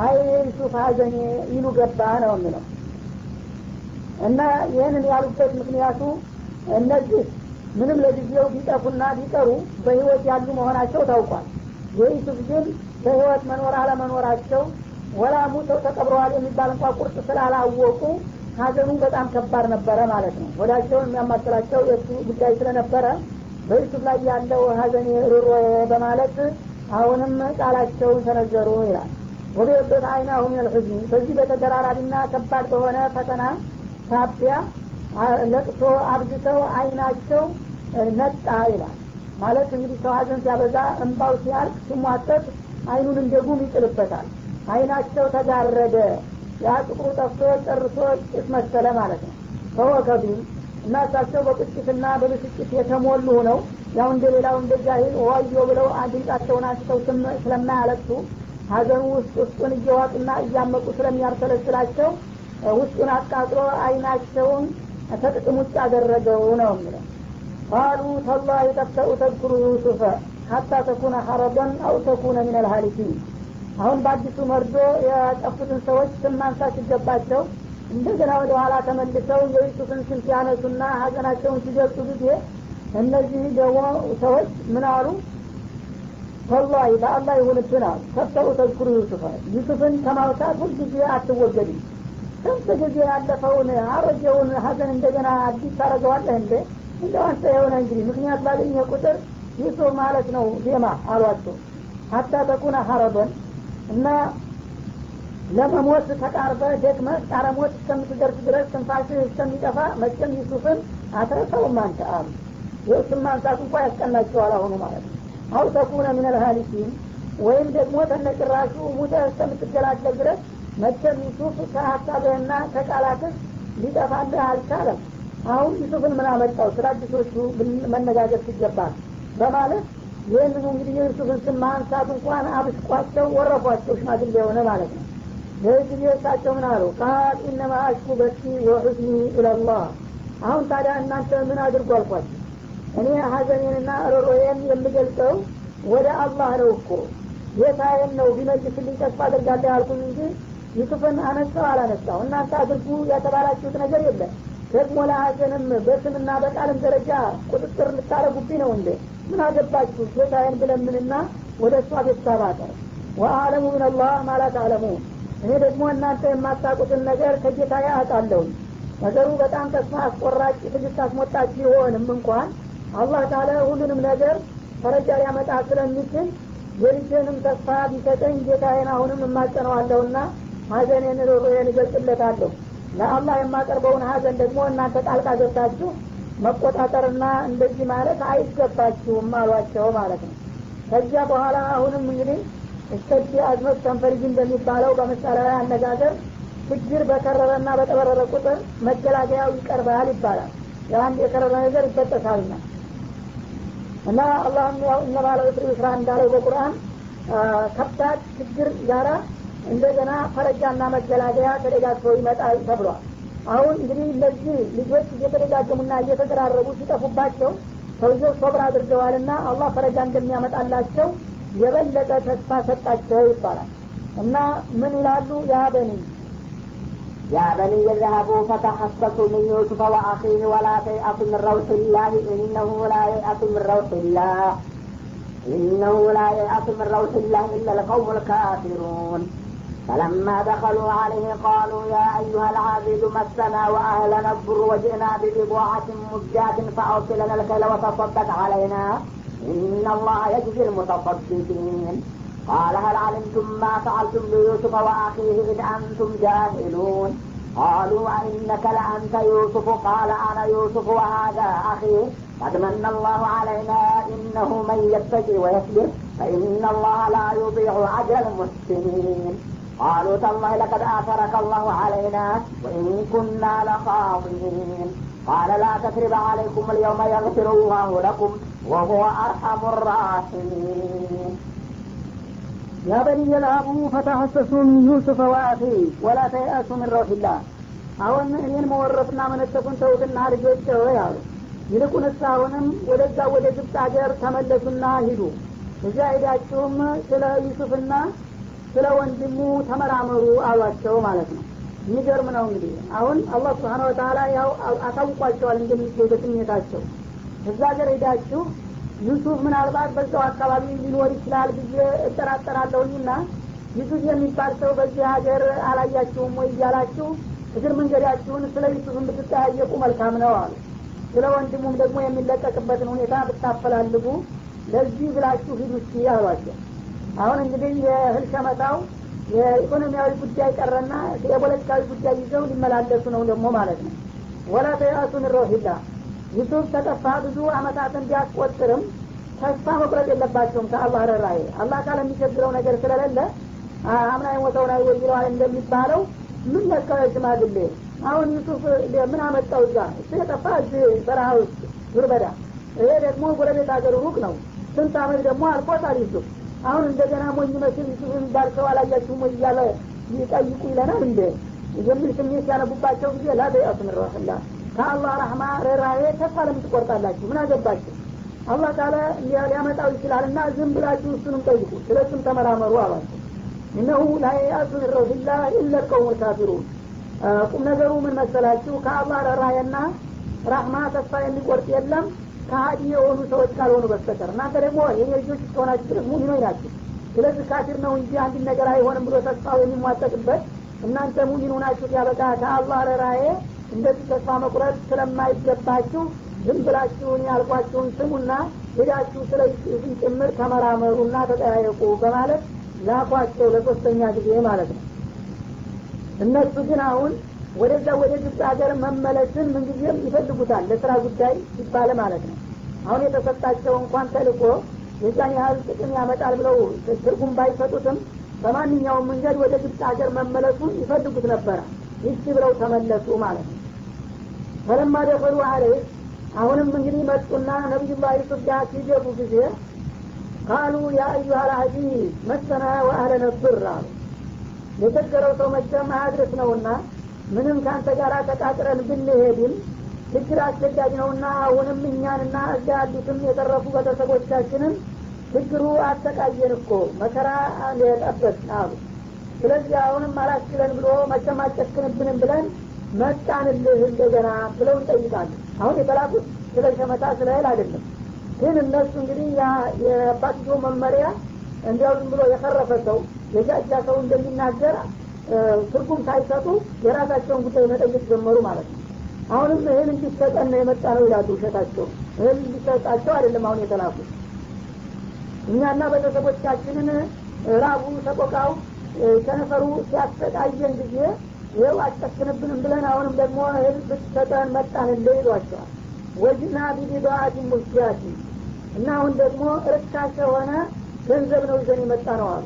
አይ ዩሱፍ ሀዘኔ ይሉ ገባ ነው የሚለው። እና ይህንን ያሉበት ምክንያቱ እነዚህ ምንም ለጊዜው ቢጠፉና ቢቀሩ በህይወት ያሉ መሆናቸው ታውቋል። የዩሱፍ ግን በህይወት መኖር አለመኖራቸው ወላ ሙተው ተቀብረዋል የሚባል እንኳ ቁርጥ ስላላወቁ ሀዘኑ በጣም ከባድ ነበረ ማለት ነው። ወዳቸውን የሚያማስላቸው የእሱ ጉዳይ ስለነበረ በዩሱፍ ላይ ያለው ሀዘን ሩሮ በማለት አሁንም ቃላቸውን ተነዘሩ ይላል። ወቤበት አይናሁ ምን ልሑዝኒ በዚህ በተደራራቢና ከባድ በሆነ ፈተና ሳቢያ ለቅሶ አብዝተው አይናቸው ነጣ ይላል። ማለት እንግዲህ ሰው ሀዘን ሲያበዛ እንባው ሲያልቅ ሲሟጠጥ አይኑን እንደ ጉም ይጥልበታል። አይናቸው ተጋረደ ያ ጥቁሩ ጠፍቶ ጨርሶ ጭስ መሰለ ማለት ነው። ፈወከቢም እና እሳቸው በቁጭትና በብስጭት የተሞሉ ነው ያው እንደ ሌላው እንደ ጃሂል ዋዮ ብለው ድምጻቸውን አንስተው ስለማያለቅሱ ሀዘኑ ውስጥ ውስጡን እየዋጡና እያመቁ ስለሚያርሰለስላቸው ውስጡን አቃጥሎ አይናቸውን ከጥቅም ውጭ አደረገው ነው የሚለው። ቃሉ ተላሂ ተፍተኡ ተذክሩ ዩሱፈ ሀታ ተኩነ ሐረበን አው ተኩነ ምን አልሃሊኪን አሁን በአዲሱ መርዶ የጠፉትን ሰዎች ስም ማንሳት ሲገባቸው እንደገና ወደ ኋላ ተመልሰው የዩሱፍን ስም ሲያነሱና ሀዘናቸውን ሲገልጹ ጊዜ እነዚህ ደግሞ ሰዎች ምን አሉ? ወላሂ በአላህ ይሁንብን አሉ። ተፍተኡ ተዝኩሩ ዩሱፈ ዩሱፍን ከማውሳት ሁልጊዜ አትወገድም። ስንት ጊዜ ያለፈውን አሮጌውን ሀዘን እንደገና አዲስ ታደረገዋለህ እንደ እንደው አንተ የሆነ እንግዲህ ምክንያት ባገኘ ቁጥር ዩሱፍ ማለት ነው ዜማ አሏቸው። ሀታ ተኩነ ሀረበን እና ለመሞት ተቃርበ ደክመ ቃረ ሞት እስከምትደርስ ድረስ ትንፋሽህ እስከሚጠፋ መቼም ዩሱፍን አትረሳውም አንተ አሉ የእሱን ማንሳት እንኳ ያስቀናቸዋል አሁኑ ማለት ነው። አው ተኩነ ምን ልሃሊኪን ወይም ደግሞ ተነጭራሹ ሙተ እስከምትገላገል ድረስ መቼም ዩሱፍ ከሀሳብህና ከቃላትህ ሊጠፋልህ አልቻለም። አሁን ዩሱፍን ምን አመጣው? ስለ አዲሶቹ መነጋገር ሲገባል በማለት ይህንኑ እንግዲህ የዩሱፍን ስም ማንሳት እንኳን አብስቋቸው ወረፏቸው ሽማግሌ የሆነ ማለት ነው። ይህ ጊዜ እሳቸው ምን አሉ? ቃል ኢነማ አሽኩ በሲ ወሑዝኒ ኢለላህ። አሁን ታዲያ እናንተ ምን አድርጎ አልኳቸው? እኔ ሀዘኔንና ሮሮዬን የምገልጸው ወደ አላህ ነው እኮ። ጌታዬን ነው ቢመልስልኝ ተስፋ አድርጋለሁ ያልኩኝ እንጂ ዩሱፍን አነሳው አላነሳው። እናንተ አድርጉ ያተባላችሁት ነገር የለም ደግሞ ለሀዘንም በስምና በቃልም ደረጃ ቁጥጥር ልታረጉብኝ ነው እንዴ? ምን አገባችሁ? ጌታዬን ብለምንና ወደ እሷ ቤተሰብ አቀር ወአለሙ ምን አላህ ማላ ተዕለሙን። እኔ ደግሞ እናንተ የማታቁትን ነገር ከጌታ አውቃለሁ ነገሩ በጣም ተስፋ አስቆራጭ ትግስት አስሞጣች ቢሆንም እንኳን አላህ ታለ ሁሉንም ነገር ፈረጃ ሊያመጣ ስለሚችል የልጅንም ተስፋ ቢሰጠኝ ጌታዬን አሁንም እማጸነዋለሁና ሀዘኔን ሮሮዬን እገልጽለታለሁ ለአላህ የማቀርበውን ሀዘን ደግሞ እናንተ ጣልቃ ገብታችሁ መቆጣጠርና እንደዚህ ማለት አይገባችሁም አሏቸው ማለት ነው። ከዚያ በኋላ አሁንም እንግዲህ እስተዲ አዝመት ተንፈሪጅ እንደሚባለው በምሳሌያዊ አነጋገር ችግር በከረረና በጠበረረ ቁጥር መገላገያው ይቀርባል ይባላል። የአንድ የከረረ ነገር ይበጠሳልና እና አላህም ያው እነባለ ዑስሪ ዩስራ እንዳለው በቁርአን ከባድ ችግር ጋራ እንደገና ፈረጃና መገላገያ ተደጋግፈው ይመጣል ተብሏል አሁን እንግዲህ እነዚህ ልጆች እየተደጋገሙና እየተደራረቡ ሲጠፉባቸው ሰውየው ሶብር አድርገዋልና አላህ ፈረጃ እንደሚያመጣላቸው የበለጠ ተስፋ ሰጣቸው ይባላል እና ምን ይላሉ ያ በኒ يا بني اذهبوا فتحسسوا من يوسف واخيه ولا تيأسوا من روح الله انه لا ييأس من روح الله انه لا ييأس من روح الله الا القوم الكافرون فلما دخلوا عليه قالوا يا أيها العابد مسنا وأهلنا الضر وجئنا ببضاعة مزجاة فاوصل لنا الكيل وتصدق علينا. إن الله يجزي المتصدقين. قال هل علمتم ما فعلتم بيوسف وأخيه إذ أنتم جاهلون؟ قالوا أئنك لأنت يوسف؟ قال أنا يوسف وهذا أخي. قد من الله علينا إنه من يتقي ويصبر. فإن الله لا يضيع أجر المحسنين. قالوا تالله لقد آثرك الله علينا وإن كنا لخاطئين قال لا تثرب عليكم اليوم يغفر الله لكم وهو أرحم الراحمين يا بني اذهبوا فتحسسوا من يوسف ወአኺ ወላ ተይአሱ ምን ረውሒላህ አሁን እኔን መወረፍና መነጠፉን ተውትና ልጆች ሆይ አሉ ይልቁንስ አሁንም ወደዛ ወደ ግብፅ ሀገር ተመለሱና ሂዱ እዚያ ሄዳችሁም ስለ ዩሱፍና ስለ ወንድሙ ተመራመሩ አሏቸው ማለት ነው። የሚገርም ነው እንግዲህ። አሁን አላህ ስብሓን ወተላ ያው አሳውቋቸዋል እንደሚገኝ በስሜታቸው። እዛ ሀገር ሄዳችሁ ዩሱፍ ምናልባት በዛው አካባቢ ሊኖር ይችላል ብዬ እጠራጠራለሁኝና ዩሱፍ የሚባል ሰው በዚህ ሀገር አላያችሁም ወይ እያላችሁ እግር መንገዳችሁን ስለ ዩሱፍ ብትጠያየቁ መልካም ነው አሉ። ስለ ወንድሙም ደግሞ የሚለቀቅበትን ሁኔታ ብታፈላልጉ ለዚህ ብላችሁ ሂዱ እስኪ አሏቸው አሁን እንግዲህ የእህል ሸመታው የኢኮኖሚያዊ ጉዳይ ቀረና የፖለቲካዊ ጉዳይ ይዘው ሊመላለሱ ነው ደግሞ ማለት ነው። ወላ ተያሱን ሮሂላ። ዩሱፍ ተጠፋ ብዙ አመታትን ቢያስቆጥርም ተስፋ መቁረጥ የለባቸውም ከአላህ ረራዬ አላህ ካለ የሚቸግረው ነገር ስለሌለ አምና የሞተውን አይወ ይለዋል እንደሚባለው ምን ነካው ሽማግሌ? አሁን ዩሱፍ ምን አመጣው እዛ? እሱ የጠፋ እዚህ በረሃ ውስጥ ዙርበዳ ይሄ ደግሞ ጎረቤት ሀገር ሩቅ ነው። ስንት አመት ደግሞ አልፎታል ዩሱፍ አሁን እንደገና ሞኝ መስል ዩሱፍ የሚባል ሰው አላያችሁም ወይ እያለ ይጠይቁ ይለናል እንደ የሚል ስሜት ያነቡባቸው ጊዜ ላበያቱ ምን ረህላ ከአላህ ረህማ ርኅራሄ ተስፋ ለምን ትቆርጣላችሁ? ምን አገባችሁ? አላህ ካለ ሊያመጣው ይችላል እና ዝም ብላችሁ እሱንም ጠይቁ ስለ እሱም ተመራመሩ አሏቸው። እነሁ ላየአሱ ምን ረውሂላ ኢለ ቀውሙ ካፊሩን። ቁም ነገሩ ምን መሰላችሁ? ከአላህ ርኅራሄና ራህማ ተስፋ የሚቆርጥ የለም ከሀዲ የሆኑ ሰዎች ካልሆኑ በስተቀር እናንተ ደግሞ የኔ ልጆች እስከሆናችሁ ድረስ ሙሚኖች ናቸው ስለዚህ ካፊር ነው እንጂ አንድ ነገር አይሆንም ብሎ ተስፋው የሚሟጠቅበት እናንተ ሙሚኑ ናችሁ ያበቃ ከአላህ ርኅራሄ እንደዚህ ተስፋ መቁረጥ ስለማይገባችሁ ዝም ብላችሁን ያልኳችሁን ስሙና ሄዳችሁ ስለ ይሱፍን ጭምር ተመራመሩና ተጠያየቁ በማለት ላኳቸው ለሶስተኛ ጊዜ ማለት ነው። እነሱ ግን አሁን ወደዛ ወደ ግብፅ ሀገር መመለስን ምንጊዜም ይፈልጉታል። ለስራ ጉዳይ ሲባል ማለት ነው። አሁን የተሰጣቸው እንኳን ተልቆ የዛን ያህል ጥቅም ያመጣል ብለው ትርጉም ባይሰጡትም በማንኛውም መንገድ ወደ ግብፅ ሀገር መመለሱን ይፈልጉት ነበረ። ይቺ ብለው ተመለሱ ማለት ነው። ፈለማ ደፈሉ አለህ አሁንም እንግዲህ መጡና ነቢዩላህ ዩሱፍ ጋር ሲገቡ ጊዜ ቃሉ ያ አዩሃ ልአዚዝ መሰና ወአህለነ ብር አሉ። የቸገረው ሰው መቸም አያድርስ ነውና ምንም ከአንተ ጋር ተቃጥረን ብንሄድም ችግር አስቸጋጅ ነውና አሁንም እኛንና እዛ ያሉትም የተረፉ ቤተሰቦቻችንን ችግሩ አሰቃየን እኮ መከራ የጠበት አሉ። ስለዚህ አሁንም አላስችለን ብሎ አጨክንብንም ብለን መጣንልህ እንደገና ብለው እንጠይቃለን አሁን የተላኩት ስለ ሸመታ ስለ እህል አይደለም። ግን እነሱ እንግዲህ የአባትዮ መመሪያ እንዲያው ብሎ የፈረፈ ሰው የጃጃ ሰው እንደሚናገር ትርጉም ሳይሰጡ የራሳቸውን ጉዳይ መጠየቅ ጀመሩ ማለት ነው። አሁንም እህል እንዲሰጠን ነው የመጣ ነው ይላሉ ውሸታቸው እህል እንዲሰጣቸው አይደለም አሁን የተላኩት። እኛና ቤተሰቦቻችንን ራቡ ሰቆቃው ከነፈሩ ሲያሰቃየን ጊዜ ይኸው አጨክንብንም ብለን አሁንም ደግሞ እህል ብትሰጠን መጣን እንደ ይሏቸዋል። ወጅና ቢቢባአቲ ሙስያቲ እና አሁን ደግሞ ርካሽ የሆነ ገንዘብ ነው ይዘን የመጣ ነው አሉ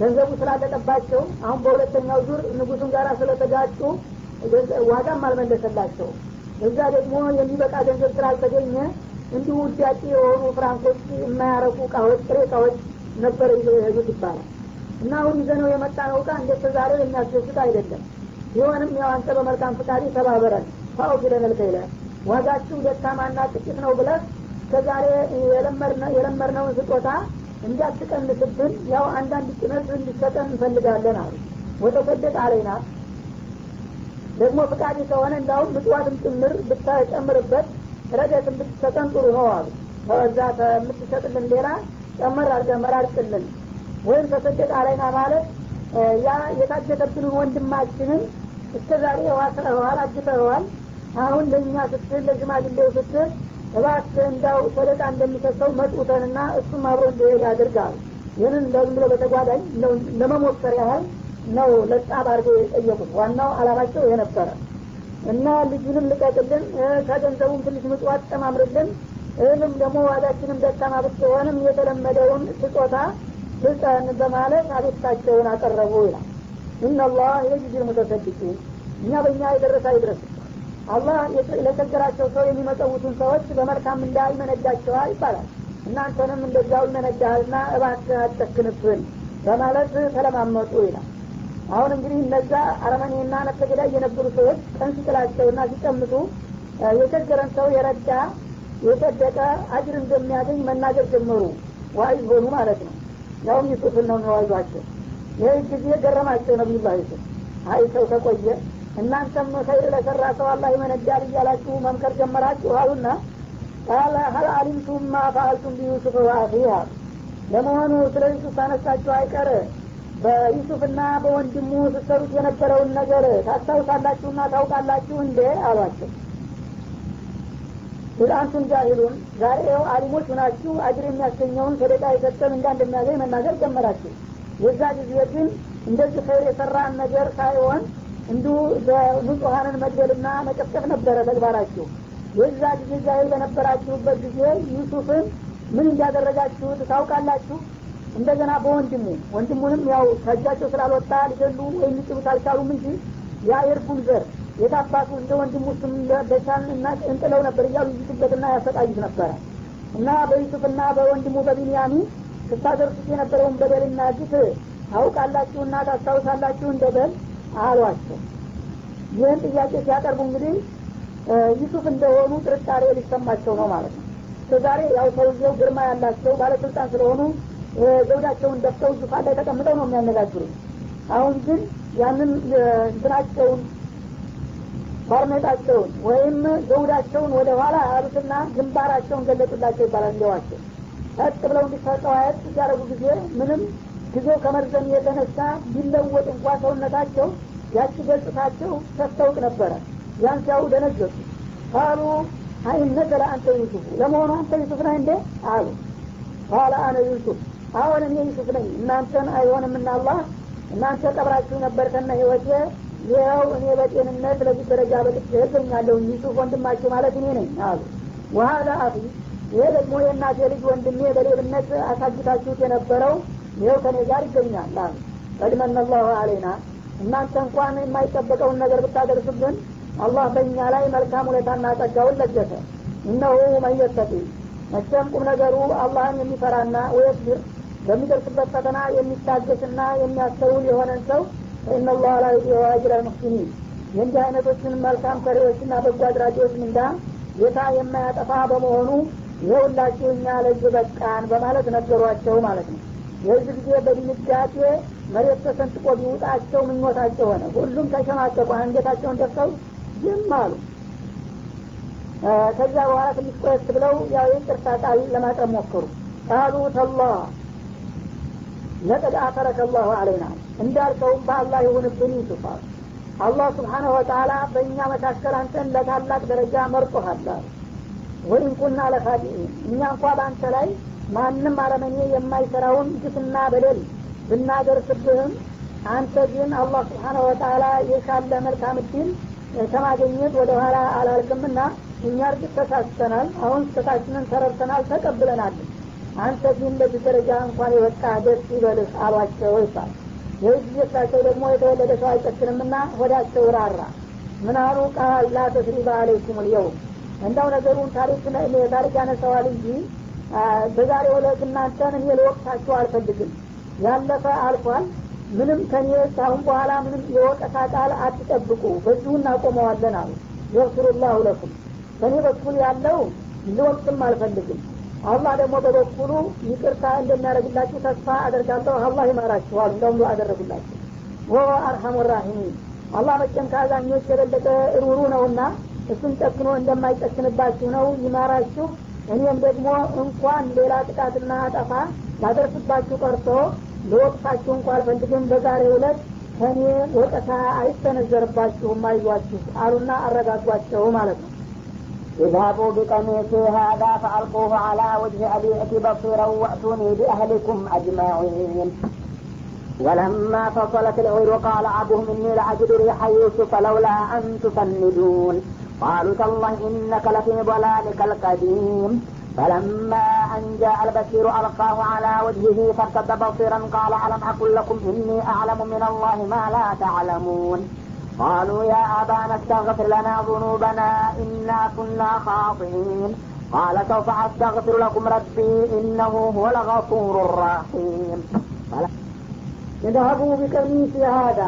ገንዘቡ ስላለቀባቸው አሁን በሁለተኛው ዙር ንጉሱን ጋር ስለተጋጩ ዋጋም አልመለሰላቸው እዛ ደግሞ የሚበቃ ገንዘብ ስላልተገኘ እንዲሁ ውዳቂ የሆኑ ፍራንኮች የማያረቁ እቃዎች ጥሬ እቃዎች ነበር ይዘው የሄዱት ይባላል። እና አሁን ይዘነው የመጣ ነው እቃ እንዴት ዛሬ የሚያስደስት አይደለም። ቢሆንም ያው አንተ በመልካም ፍቃድ ተባበረን። ፋው ቢለነል ከይለ ዋጋችሁ ደካማና ጥቂት ነው ብለህ ከዛሬ የለመድነውን ስጦታ እንዳትቀንስብን ያው አንዳንድ ጭነት እንዲሰጠን እንፈልጋለን አሉ። ወተሰደቅ አለይና ደግሞ ፍቃድ ከሆነ እንዳሁም ምጽዋትም ጭምር ብታጨምርበት ረደትም ብትሰጠን ጥሩ ነው አሉ። ከዛ ከምትሰጥልን ሌላ ጨመር አድርገህ መራርቅልን። ወይም ተሰደቅ አለይና ማለት ያ የታገተብንን ወንድማችንን እስከ ዛሬ ዋስረኸዋል አግተኸዋል። አሁን ለእኛ ስትል ለሽማግሌው ስትል እባክህ እንዳው ሰደቃ እንደሚሰሰው መጡተንና እሱም አብሮ እንዲሄድ ያድርጋል ይህንን እንደዝም ብሎ በተጓዳኝ ለመሞከር ያህል ነው ለጻብ አድርገው የጠየቁት። ዋናው አላማቸው ይሄ ነበረ። እና ልጁንም ልቀቅልን ከገንዘቡም ትንሽ ምጽዋት ጨማምርልን እህልም ደግሞ ዋጋችንም ደካማ ብትሆንም የተለመደውን ስጦታ ስጠን በማለት አቤታቸውን አቀረቡ ይላል። ኢናላህ የጅዝል ሙተሰድቂን እኛ በእኛ የደረሰ አይድረስ አላህ ለቸገራቸው ሰው የሚመጸውቱን ሰዎች በመልካም እንዳ ይመነዳቸዋል ይባላል። እናንተንም እንደዚያው ይመነዳሃልና እባክህ አትጨክንብን በማለት ተለማመጡ ይላል። አሁን እንግዲህ እነዛ አረመኔና ነፍሰገዳይ የነበሩ ሰዎች ቀን ሲጥላቸውና ሲቀምጡ የቸገረን ሰው የረዳ የሰደቀ አጅር እንደሚያገኝ መናገር ጀመሩ። ዋኢዝ ሆኑ ማለት ነው። ያውም ዩሱፍን ነው የሚዋዟቸው ይህ ጊዜ ገረማቸው ነቢዩላ ዩሱፍ አይ ሰው ተቆየ እናንተም ኸይር ለሰራ ሰው አላህ ይመነዳል እያላችሁ መምከር ጀመራችሁ አሉና قال هل علمتم ما فعلتم بيوسف وأخيه አሉ ለመሆኑ ስለ ዩሱፍ አነሳችሁ አይቀር በዩሱፍና በወንድሙ ስትሰሩት የነበረውን ነገር ታስታውሳላችሁና ታውቃላችሁ እንዴ አሏቸው። አንቱም ጃሂሉን ዛሬ ው አሊሞች ሁናችሁ አጅር የሚያስገኘውን ሰደቃ የሰጠን እንዳ እንደሚያገኝ መናገር ጀመራችሁ። የዛ ጊዜ ግን እንደዚህ ኸይር የሰራን ነገር ሳይሆን እንዲሁ ንጹሀንን መግደልና መጨፍጨፍ ነበረ ተግባራችሁ የዛ ጊዜ ጃሂል በነበራችሁበት ጊዜ ዩሱፍን ምን እንዳደረጋችሁት ታውቃላችሁ? እንደገና በወንድሙ ወንድሙንም ያው ከእጃቸው ስላልወጣ ሊገሉ ወይም ሊጥሉት አልቻሉም እንጂ የእርጉን ዘር የታባቱ እንደ ወንድሙ ስም በቻን እንጥለው ነበር እያሉ ይዙበትና ያሰቃዩት ነበረ። እና በዩሱፍና በወንድሙ በቢንያሚን ስታደርሱት የነበረውን በደልና ግፍ ታውቃላችሁና ታስታውሳላችሁ እንደበል አሏቸው። ይህን ጥያቄ ሲያቀርቡ እንግዲህ ዩሱፍ እንደሆኑ ጥርጣሬ ሊሰማቸው ነው ማለት ነው። እስከዛሬ ያው ሰውየው ግርማ ያላቸው ባለስልጣን ስለሆኑ ዘውዳቸውን ደፍተው ዙፋን ላይ ተቀምጠው ነው የሚያነጋግሩት። አሁን ግን ያንን እንትናቸውን ባርኔጣቸውን ወይም ዘውዳቸውን ወደ ኋላ ያሉትና ግንባራቸውን ገለጡላቸው ይባላል እንዲዋቸው ቀጥ ብለው እንዲተቀዋየት ሲያደረጉ ጊዜ ምንም ጊዜው ከመርዘም የተነሳ ቢለወጥ እንኳ ሰውነታቸው ያቺ ገጽታቸው ተስተውቅ ነበረ። ያን ሲያው ደነገጡ። قالوا أإنك لأنت يوسف ለመሆኑ አንተ ዩሱፍ ነህ እንዴ? አሉ። قال أنا يوسف አሁን እኔ ዩሱፍ ነኝ። እናንተን አይሆንምና አላህ እናንተ ቀብራችሁ ነበር ከነ ህይወቴ ይኸው እኔ በጤንነት ለዚህ ደረጃ እገኛለሁ። ዩሱፍ ወንድማችሁ ማለት እኔ ነኝ አሉ። وهذا أخي ይሄ ደግሞ የእናቴ ልጅ ወንድሜ በሌብነት አሳግታችሁት የነበረው ይኸው ከኔ ጋር ይገኛል አሉ። ቀድመን አላሁ አሌና እናንተ እንኳን የማይጠበቀውን ነገር ብታደርሱብን አላህ በእኛ ላይ መልካም ሁኔታና ጸጋውን ለገሰ። እነሁ መየተቂ መቼም ቁም ነገሩ አላህን የሚፈራና ወየስብር በሚደርስበት ፈተና የሚታገስና የሚያስተውል የሆነን ሰው ፈኢነላህ ላ ዩዲዑ አጅረ ልሙሕሲኒን የእንዲህ አይነቶችን መልካም ሰሪዎችና በጎ አድራጊዎች ምንዳ ጌታ የማያጠፋ በመሆኑ ይኸውላችሁ እኛ ለዚህ በቃን በማለት ነገሯቸው ማለት ነው የዚህ ጊዜ በድንጋጤ መሬት ተሰንጥቆ ቢውጣቸው ምኞታቸው ሆነ። ሁሉም ተሸማቀቁ አንገታቸውን ደፍተው ዝም አሉ። ከዚያ በኋላ ትንሽ ቆየት ብለው ያው የቅርታ ቃል ለማቅረብ ሞከሩ። ቃሉ ተላ ለቀድ አተረከ አላሁ አለይና እንዳልከውም በአላህ ይሁንብን ዩሱፍ አሉ አላህ ስብሓነሁ ወተላ በእኛ መካከል አንተን ለታላቅ ደረጃ መርጦሃል ወይም ኩና ለካዲኢን እኛ እንኳ በአንተ ላይ ማንም አረመኔ የማይሰራውን ግፍና በደል ብናደርስብህም አንተ ግን አላህ ስብሓነሁ ወተላ የሻለ መልካም እድል ከማግኘት ወደ ኋላ አላልክምና እኛ እርግጥ ተሳስተናል። አሁን ስህተታችንን ተረድተናል ተቀብለናል። አንተ ግን በዚህ ደረጃ እንኳን የወጣ ደስ ይበልህ አሏቸው ይባል። ይህ ጊዜ እሳቸው ደግሞ የተወለደ ሰው አይጨክንምና ወዳቸው ራራ። ምን አሉ ቃል ላ ተስሪባ አለይኩም ልየውም እንዳው ነገሩን ታሪክ ያነሰዋል እንጂ በዛሬ ዕለት እናንተን እኔ ልወቅሳችሁ አልፈልግም። ያለፈ አልፏል። ምንም ከኔ ካሁን በኋላ ምንም የወቀሳ ቃል አትጠብቁ። በዚሁ እናቆመዋለን አሉ። የግፍሩላሁ ለኩም። በእኔ በኩል ያለው ልወቅስም አልፈልግም። አላህ ደግሞ በበኩሉ ይቅርታ እንደሚያደርግላችሁ ተስፋ አደርጋለሁ። አላህ ይማራችኋል። እንደውም አደረጉላችሁ። ወ አርሐሙ ራሒሚን አላህ መቼም ከአዛኞች የበለጠ ሩሩ ነውና እሱን ጨክኖ እንደማይጨክንባችሁ ነው። ይማራችሁ እኔም ደግሞ እንኳን ሌላ ጥቃትና አጠፋ ላደርስባችሁ ቀርቶ ለወቅታችሁ እንኳ አልፈልግም በዛሬ ዕለት ከእኔ ወቀሳ አይሰነዘርባችሁም አይዟችሁ አሉና አረጋጓቸው ማለት ነው اذهبوا بقميصي هذا فألقوه على وجه أبي أتي بصيرا وأتوني بأهلكم أجمعين ولما فصلت العير قال أبوهم إني لأجد ريح يوسف لولا أن تفندون قالوا تالله إنك لفي ضلالك القديم فلما أن جاء البشير ألقاه على وجهه فارتد بصيرا قال ألم أقل لكم إني أعلم من الله ما لا تعلمون قالوا يا أبانا استغفر لنا ذنوبنا إنا كنا خاطئين قال سوف أستغفر لكم ربي إنه هو الغفور الرحيم የዛሀቡ ቢቀሚስ የሀዳ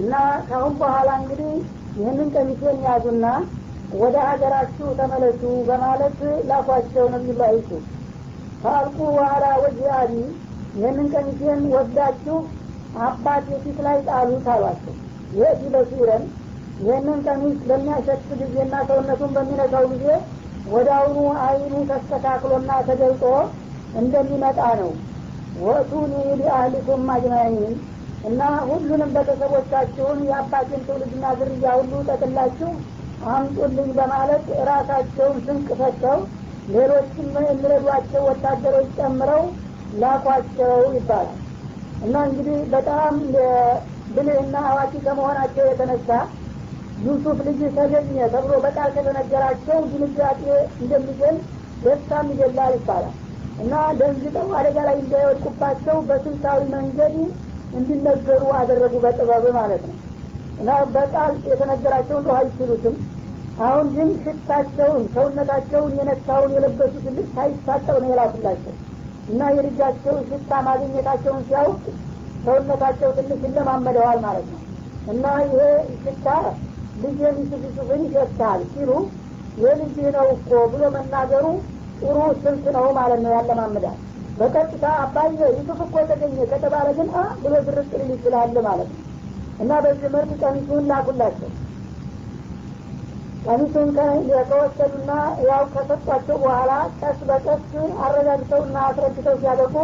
እና ካሁን በኋላ እንግዲህ ይህንን ቀሚሴን ያዙና ወደ ሀገራችሁ ተመለሱ በማለት ላኳቸው ነቢዩላህ ዩሱፍ ከአልቁ ዋላ ወጅህ አቢ ይህንን ቀሚሴን ወስዳችሁ አባት የፊት ላይ ጣሉት አሏቸው። ይህ በሲረን ይህንን ቀሚስ በሚያሸት ጊዜና ሰውነቱን በሚነካው ጊዜ ወደ አሁኑ አይኑ ተስተካክሎና ተገልጦ እንደሚመጣ ነው። ወቱኒ ቢአህሊኩም አጅማዒን እና ሁሉንም ቤተሰቦቻችሁን የአባቴን ትውልድና ዝርያ ሁሉ ጠቅላችሁ አምጡልኝ በማለት ራሳቸውን ስንቅ ሰጥተው ሌሎችም የሚረዷቸው ወታደሮች ጨምረው ላኳቸው ይባላል። እና እንግዲህ በጣም ብልህና አዋቂ ከመሆናቸው የተነሳ ዩሱፍ ልጅ ተገኘ ተብሎ በቃል ከተነገራቸው ድንጋጤ እንደሚገል ደስታም ይገላል ይባላል። እና ደንግጠው አደጋ ላይ እንዳይወድቁባቸው በስልታዊ መንገድ እንዲነገሩ አደረጉ በጥበብ ማለት ነው። እና በቃል የተነገራቸው እንደ አይችሉትም። አሁን ግን ሽታቸውን ሰውነታቸውን የነካውን የለበሱትን ልብስ ሳይታጠብ ነው የላኩላቸው። እና የልጃቸው ሽታ ማግኘታቸውን ሲያውቅ ሰውነታቸው ትንሽ ይለማመደዋል ማለት ነው። እና ይሄ ሽታ ልጅ ዩሱፍን ይሸታል ሲሉ የልጅ ነው እኮ ብሎ መናገሩ ጥሩ ስልት ነው ማለት ነው ያለማምዳል በቀጥታ አባየ ዩሱፍ እኮ ተገኘ ከተባለ ግን አ ብሎ ድርቅ ሊል ይችላል ማለት ነው። እና በዚህ መልክ ቀሚሱን ላኩላቸው። ቀሚሱን ከወሰዱና ያው ከሰጧቸው በኋላ ቀስ በቀስ አረጋግተውና አስረድተው ሲያደርጉ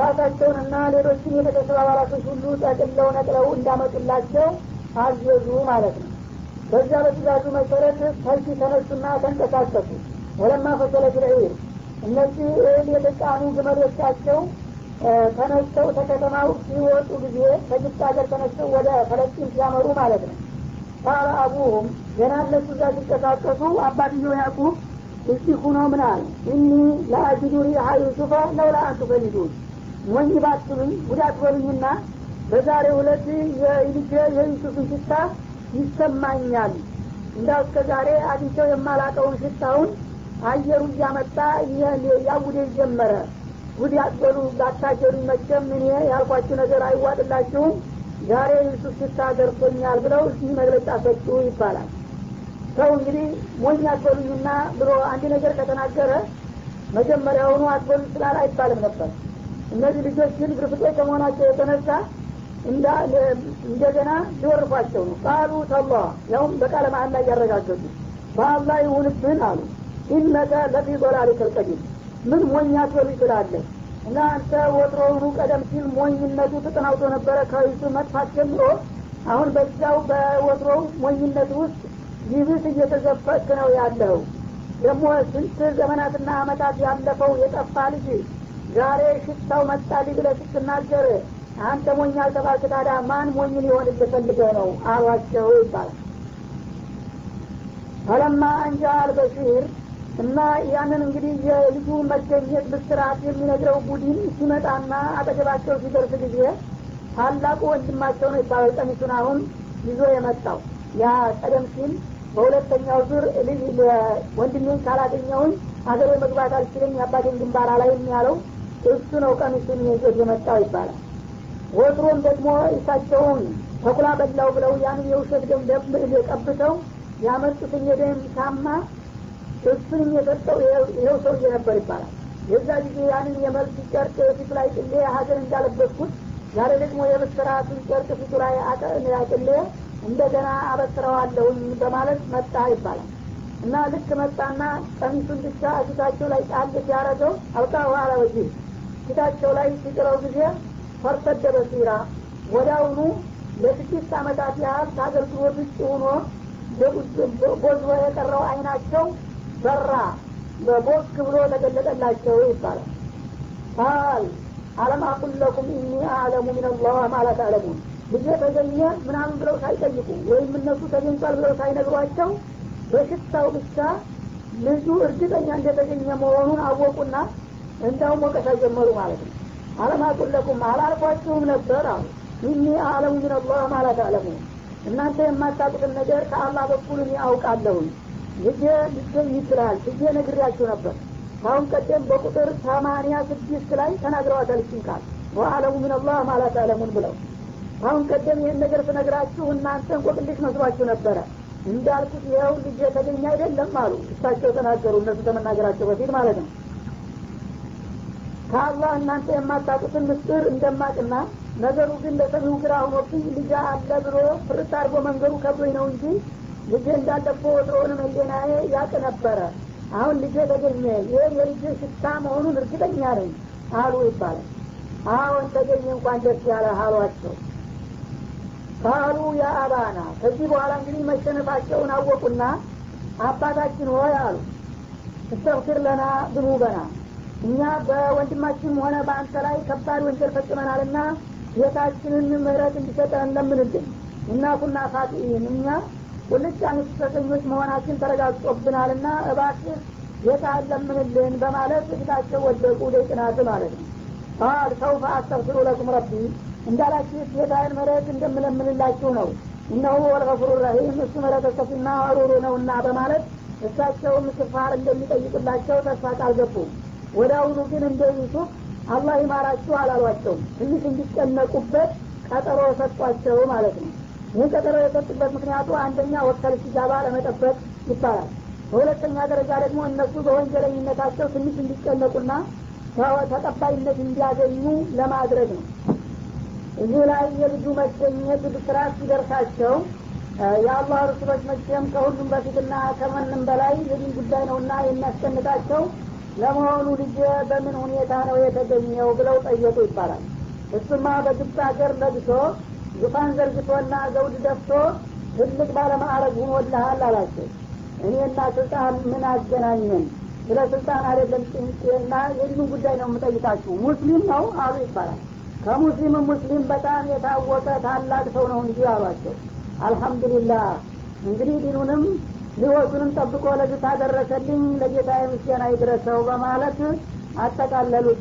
ራሳቸውንና ሌሎችን የቤተሰብ አባላቶች ሁሉ ጠቅለው ነቅለው እንዳመጡላቸው አዘዙ ማለት ነው። በዚያ በትእዛዙ መሰረት ሰልፊ ተነሱና ተንቀሳቀሱ። ወለማ ፈሰለት ልዒር እነዚህ እህል የተጫኑ ግመሎቻቸው ተነስተው ተከተማው ሲወጡ ጊዜ ከግብፅ ሀገር ተነስተው ወደ ፈለስጢን ሲያመሩ ማለት ነው። ቃለ አቡሁም ገና እነሱ እዛ ሲንቀሳቀሱ አባትየው ያዕቁብ እስቲ ሁኖ አለ እኒ ለአጅዱ ሪሃ ለውላ አንቱ ፈልዱን ሞኝ ባትሉኝ ጉዳት በሉኝና በዛሬ ሁለት የልጄ የዩሱፍን ሽታ ይሰማኛል። እንዳው እስከ ዛሬ አግኝቸው የማላቀውን ሽታውን አየሩ እያመጣ ያውዴ ጀመረ። ጉድ ያትበሉ ላታጀሩኝ መቼም እኔ ያልኳችሁ ነገር አይዋጥላችሁም። ዛሬ ዩሱፍ ሽታ ብለው እዚህ መግለጫ ሰጡ ይባላል። ሰው እንግዲህ ሞኝ አትበሉኝና ብሎ አንድ ነገር ከተናገረ መጀመሪያውኑ አትበሉ ስላል አይባልም ነበር። እነዚህ ልጆች ግን ግርፍጦች ከመሆናቸው የተነሳ እንደገና ሊወርፏቸው ነው። ቃሉ ተላ ያውም በቃለ መሀል ላይ ያረጋገጡ። በአላህ ይሁንብን አሉ ኢነከ ለፊ ዶላሊከ ልቀዲም ምን ሞኝ አትበሉ ይችላለህ እና አንተ ወትሮውኑ ቀደም ሲል ሞኝነቱ ተጠናውቶ ነበረ ከይሱ መጥፋት ጀምሮ። አሁን በዛው በወትሮው ሞኝነት ውስጥ ይብስ እየተዘፈቅ ነው ያለው። ደግሞ ስንት ዘመናትና አመታት ያለፈው የጠፋ ልጅ ዛሬ ሽታው መጣልኝ ብለህ ስትናገር አንተ ሞኝ አልተባልክ ታዲያ ማን ሞኝ ሊሆን ፈልገ ነው? አሏቸው ይባላል። ፈለማ አንጃ አልበሺር እና ያንን እንግዲህ የልጁ መገኘት ብስራት የሚነግረው ቡድን ሲመጣና አጠገባቸው ሲደርስ ጊዜ ታላቁ ወንድማቸው ነው ይባላል ቀሚሱን አሁን ይዞ የመጣው። ያ ቀደም ሲል በሁለተኛው ዙር ወንድሜን ካላገኘውን ሀገሬ መግባት አልችልም የአባቴን ግንባር አላይም ያለው እሱ ነው ቀሚሱን ይዞት የመጣው ይባላል። ወትሮም ደግሞ እሳቸውን ተኩላ በላው ብለው ያን የውሸት ደም ቀብተው ያመጡትን የደም ሳማ እሱንም የሰጠው ይኸው ሰውዬ ነበር ይባላል። የዛ ጊዜ ያንን የመልስ ጨርቅ ፊቱ ላይ ጥሌ ሀገር እንዳለበስኩት ዛሬ ደግሞ የብስራቱን ጨርቅ ፊቱ ላይ አጥሌ እንደገና አበስረዋለሁኝ በማለት መጣ ይባላል። እና ልክ መጣና ቀሚሱን ብቻ ፊታቸው ላይ ጣል ሲያረገው አልቃ ዋላ ወጂ ፊታቸው ላይ ሲጥለው ጊዜ ፈርሰደ በሲራ ወዲያውኑ ለስድስት አመታት ያህል ከአገልግሎት ውጭ ሆኖ ቦዝቦ የቀረው አይናቸው በራ በቦክ ብሎ ተገለጠላቸው ይባላል። ቃል አለም አቁል ለኩም ኢኒ አዕለሙ ምን አላህ ማለት አለሙን ልጄ ተገኘ ምናምን ብለው ሳይጠይቁ ወይም እነሱ ተገኝቷል ብለው ሳይነግሯቸው በሽታው ብቻ ልጁ እርግጠኛ እንደተገኘ መሆኑን አወቁና እንዳውም ወቀሳ ጀመሩ ማለት ነው። አለም አቁል ለኩም አላልኳችሁም ነበር አሉ። ኢኒ አዕለሙ ምን አላህ ማለት አለሙ እናንተ የማታውቁትን ነገር ከአላህ በኩል እኔ አውቃለሁኝ ልጄ ሊገኝ ይችላል ልጄ ነግሬያችሁ ነበር። ካሁን ቀደም በቁጥር ሰማንያ ስድስት ላይ ተናግረዋታል ይችን ቃል። ወአለሙ ምን አላህ ማለት አለሙን ብለው። አሁን ቀደም ይህን ነገር ስነግራችሁ እናንተ እንቆቅልሽ መስሏችሁ ነበረ። እንዳልኩት ይኸው ልጅ የተገኘ አይደለም አሉ። እሳቸው ተናገሩ እነሱ ከመናገራቸው በፊት ማለት ነው። ከአላህ እናንተ የማታውቁትን ምስጢር እንደማቅና ነገሩ ግን ለሰሚው ግራ ሆኖብኝ ልጅ አለ ብሎ ፍርት አድርጎ መንገዱ ከብዶኝ ነው እንጂ ልጄ እንዳለፎ ወትሮውንም ህሌናዬ ያቅ ነበረ። አሁን ልጄ ተገኘ ይህ የልጄ ሽታ መሆኑን እርግጠኛ ነኝ አሉ ይባላል። አሁን ተገኘ እንኳን ደስ ያለ አሏቸው። ካሉ ያ አባና ከዚህ በኋላ እንግዲህ መሸነፋቸውን አወቁና አባታችን ሆይ አሉ እስተግፊር ለና ዝኑበና እኛ በወንድማችን ሆነ በአንተ ላይ ከባድ ወንጀል ፈጽመናልና ጌታችንን ምህረት እንዲሰጠን እንለምንልን እና ኩና እኛ ቁልጭ አንስተኞች መሆናችን ተረጋግጦብናልና እባክህ ጌታ ለምንልን በማለት ፊታቸው ወደቁ ደቅናት ማለት ነው። ቃል ሰውፈ አስተግፊሩ ለኩም ረቢ እንዳላችሁ ጌታዬን ምህረት እንደምለምንላችሁ ነው። እነሁ ወልገፉሩ ረሂም እሱ ምህረት ሰፊና ሩሩ ነውና በማለት እሳቸውም ስፋር እንደሚጠይቁላቸው ተስፋ ቃል ገቡ። ወደ አሁኑ ግን እንደ ዩሱፍ አላህ ይማራችሁ አላሏቸውም። ትንሽ እንዲጨነቁበት ቀጠሮ ሰጧቸው ማለት ነው ይህ ቀጠሮ የሰጡበት ምክንያቱ አንደኛ ወከል ሲጋባ ለመጠበቅ ይባላል በሁለተኛ ደረጃ ደግሞ እነሱ በወንጀለኝነታቸው ትንሽ እንዲጨነቁና ተቀባይነት እንዲያገኙ ለማድረግ ነው። እዚህ ላይ የልጁ መገኘት ብስራት ሲደርሳቸው የአላህ ርሱሎች መቼም ከሁሉም በፊትና ከማንም በላይ የዲን ጉዳይ ነውና የሚያስጨንቃቸው ለመሆኑ ልጅ በምን ሁኔታ ነው የተገኘው ብለው ጠየቁ ይባላል። እሱማ በግብፅ ሀገር ለግሶ ዙፋን ዘርግቶና ዘውድ ደፍቶ ትልቅ ባለማዕረግ ሁኖልሃል አላቸው። እኔና ስልጣን ምን አገናኘን? ስለ ስልጣን አይደለም ጭንቄና የዲኑ ጉዳይ ነው የምጠይቃችሁ። ሙስሊም ነው አሉ ይባላል። ከሙስሊም ሙስሊም በጣም የታወቀ ታላቅ ሰው ነው እንጂ አሏቸው። አልሐምዱሊላህ። እንግዲህ ዲኑንም ህይወቱንም ጠብቆ ለዚህ ታደረሰልኝ ለጌታ ምስጋና ይድረሰው በማለት አጠቃለሉት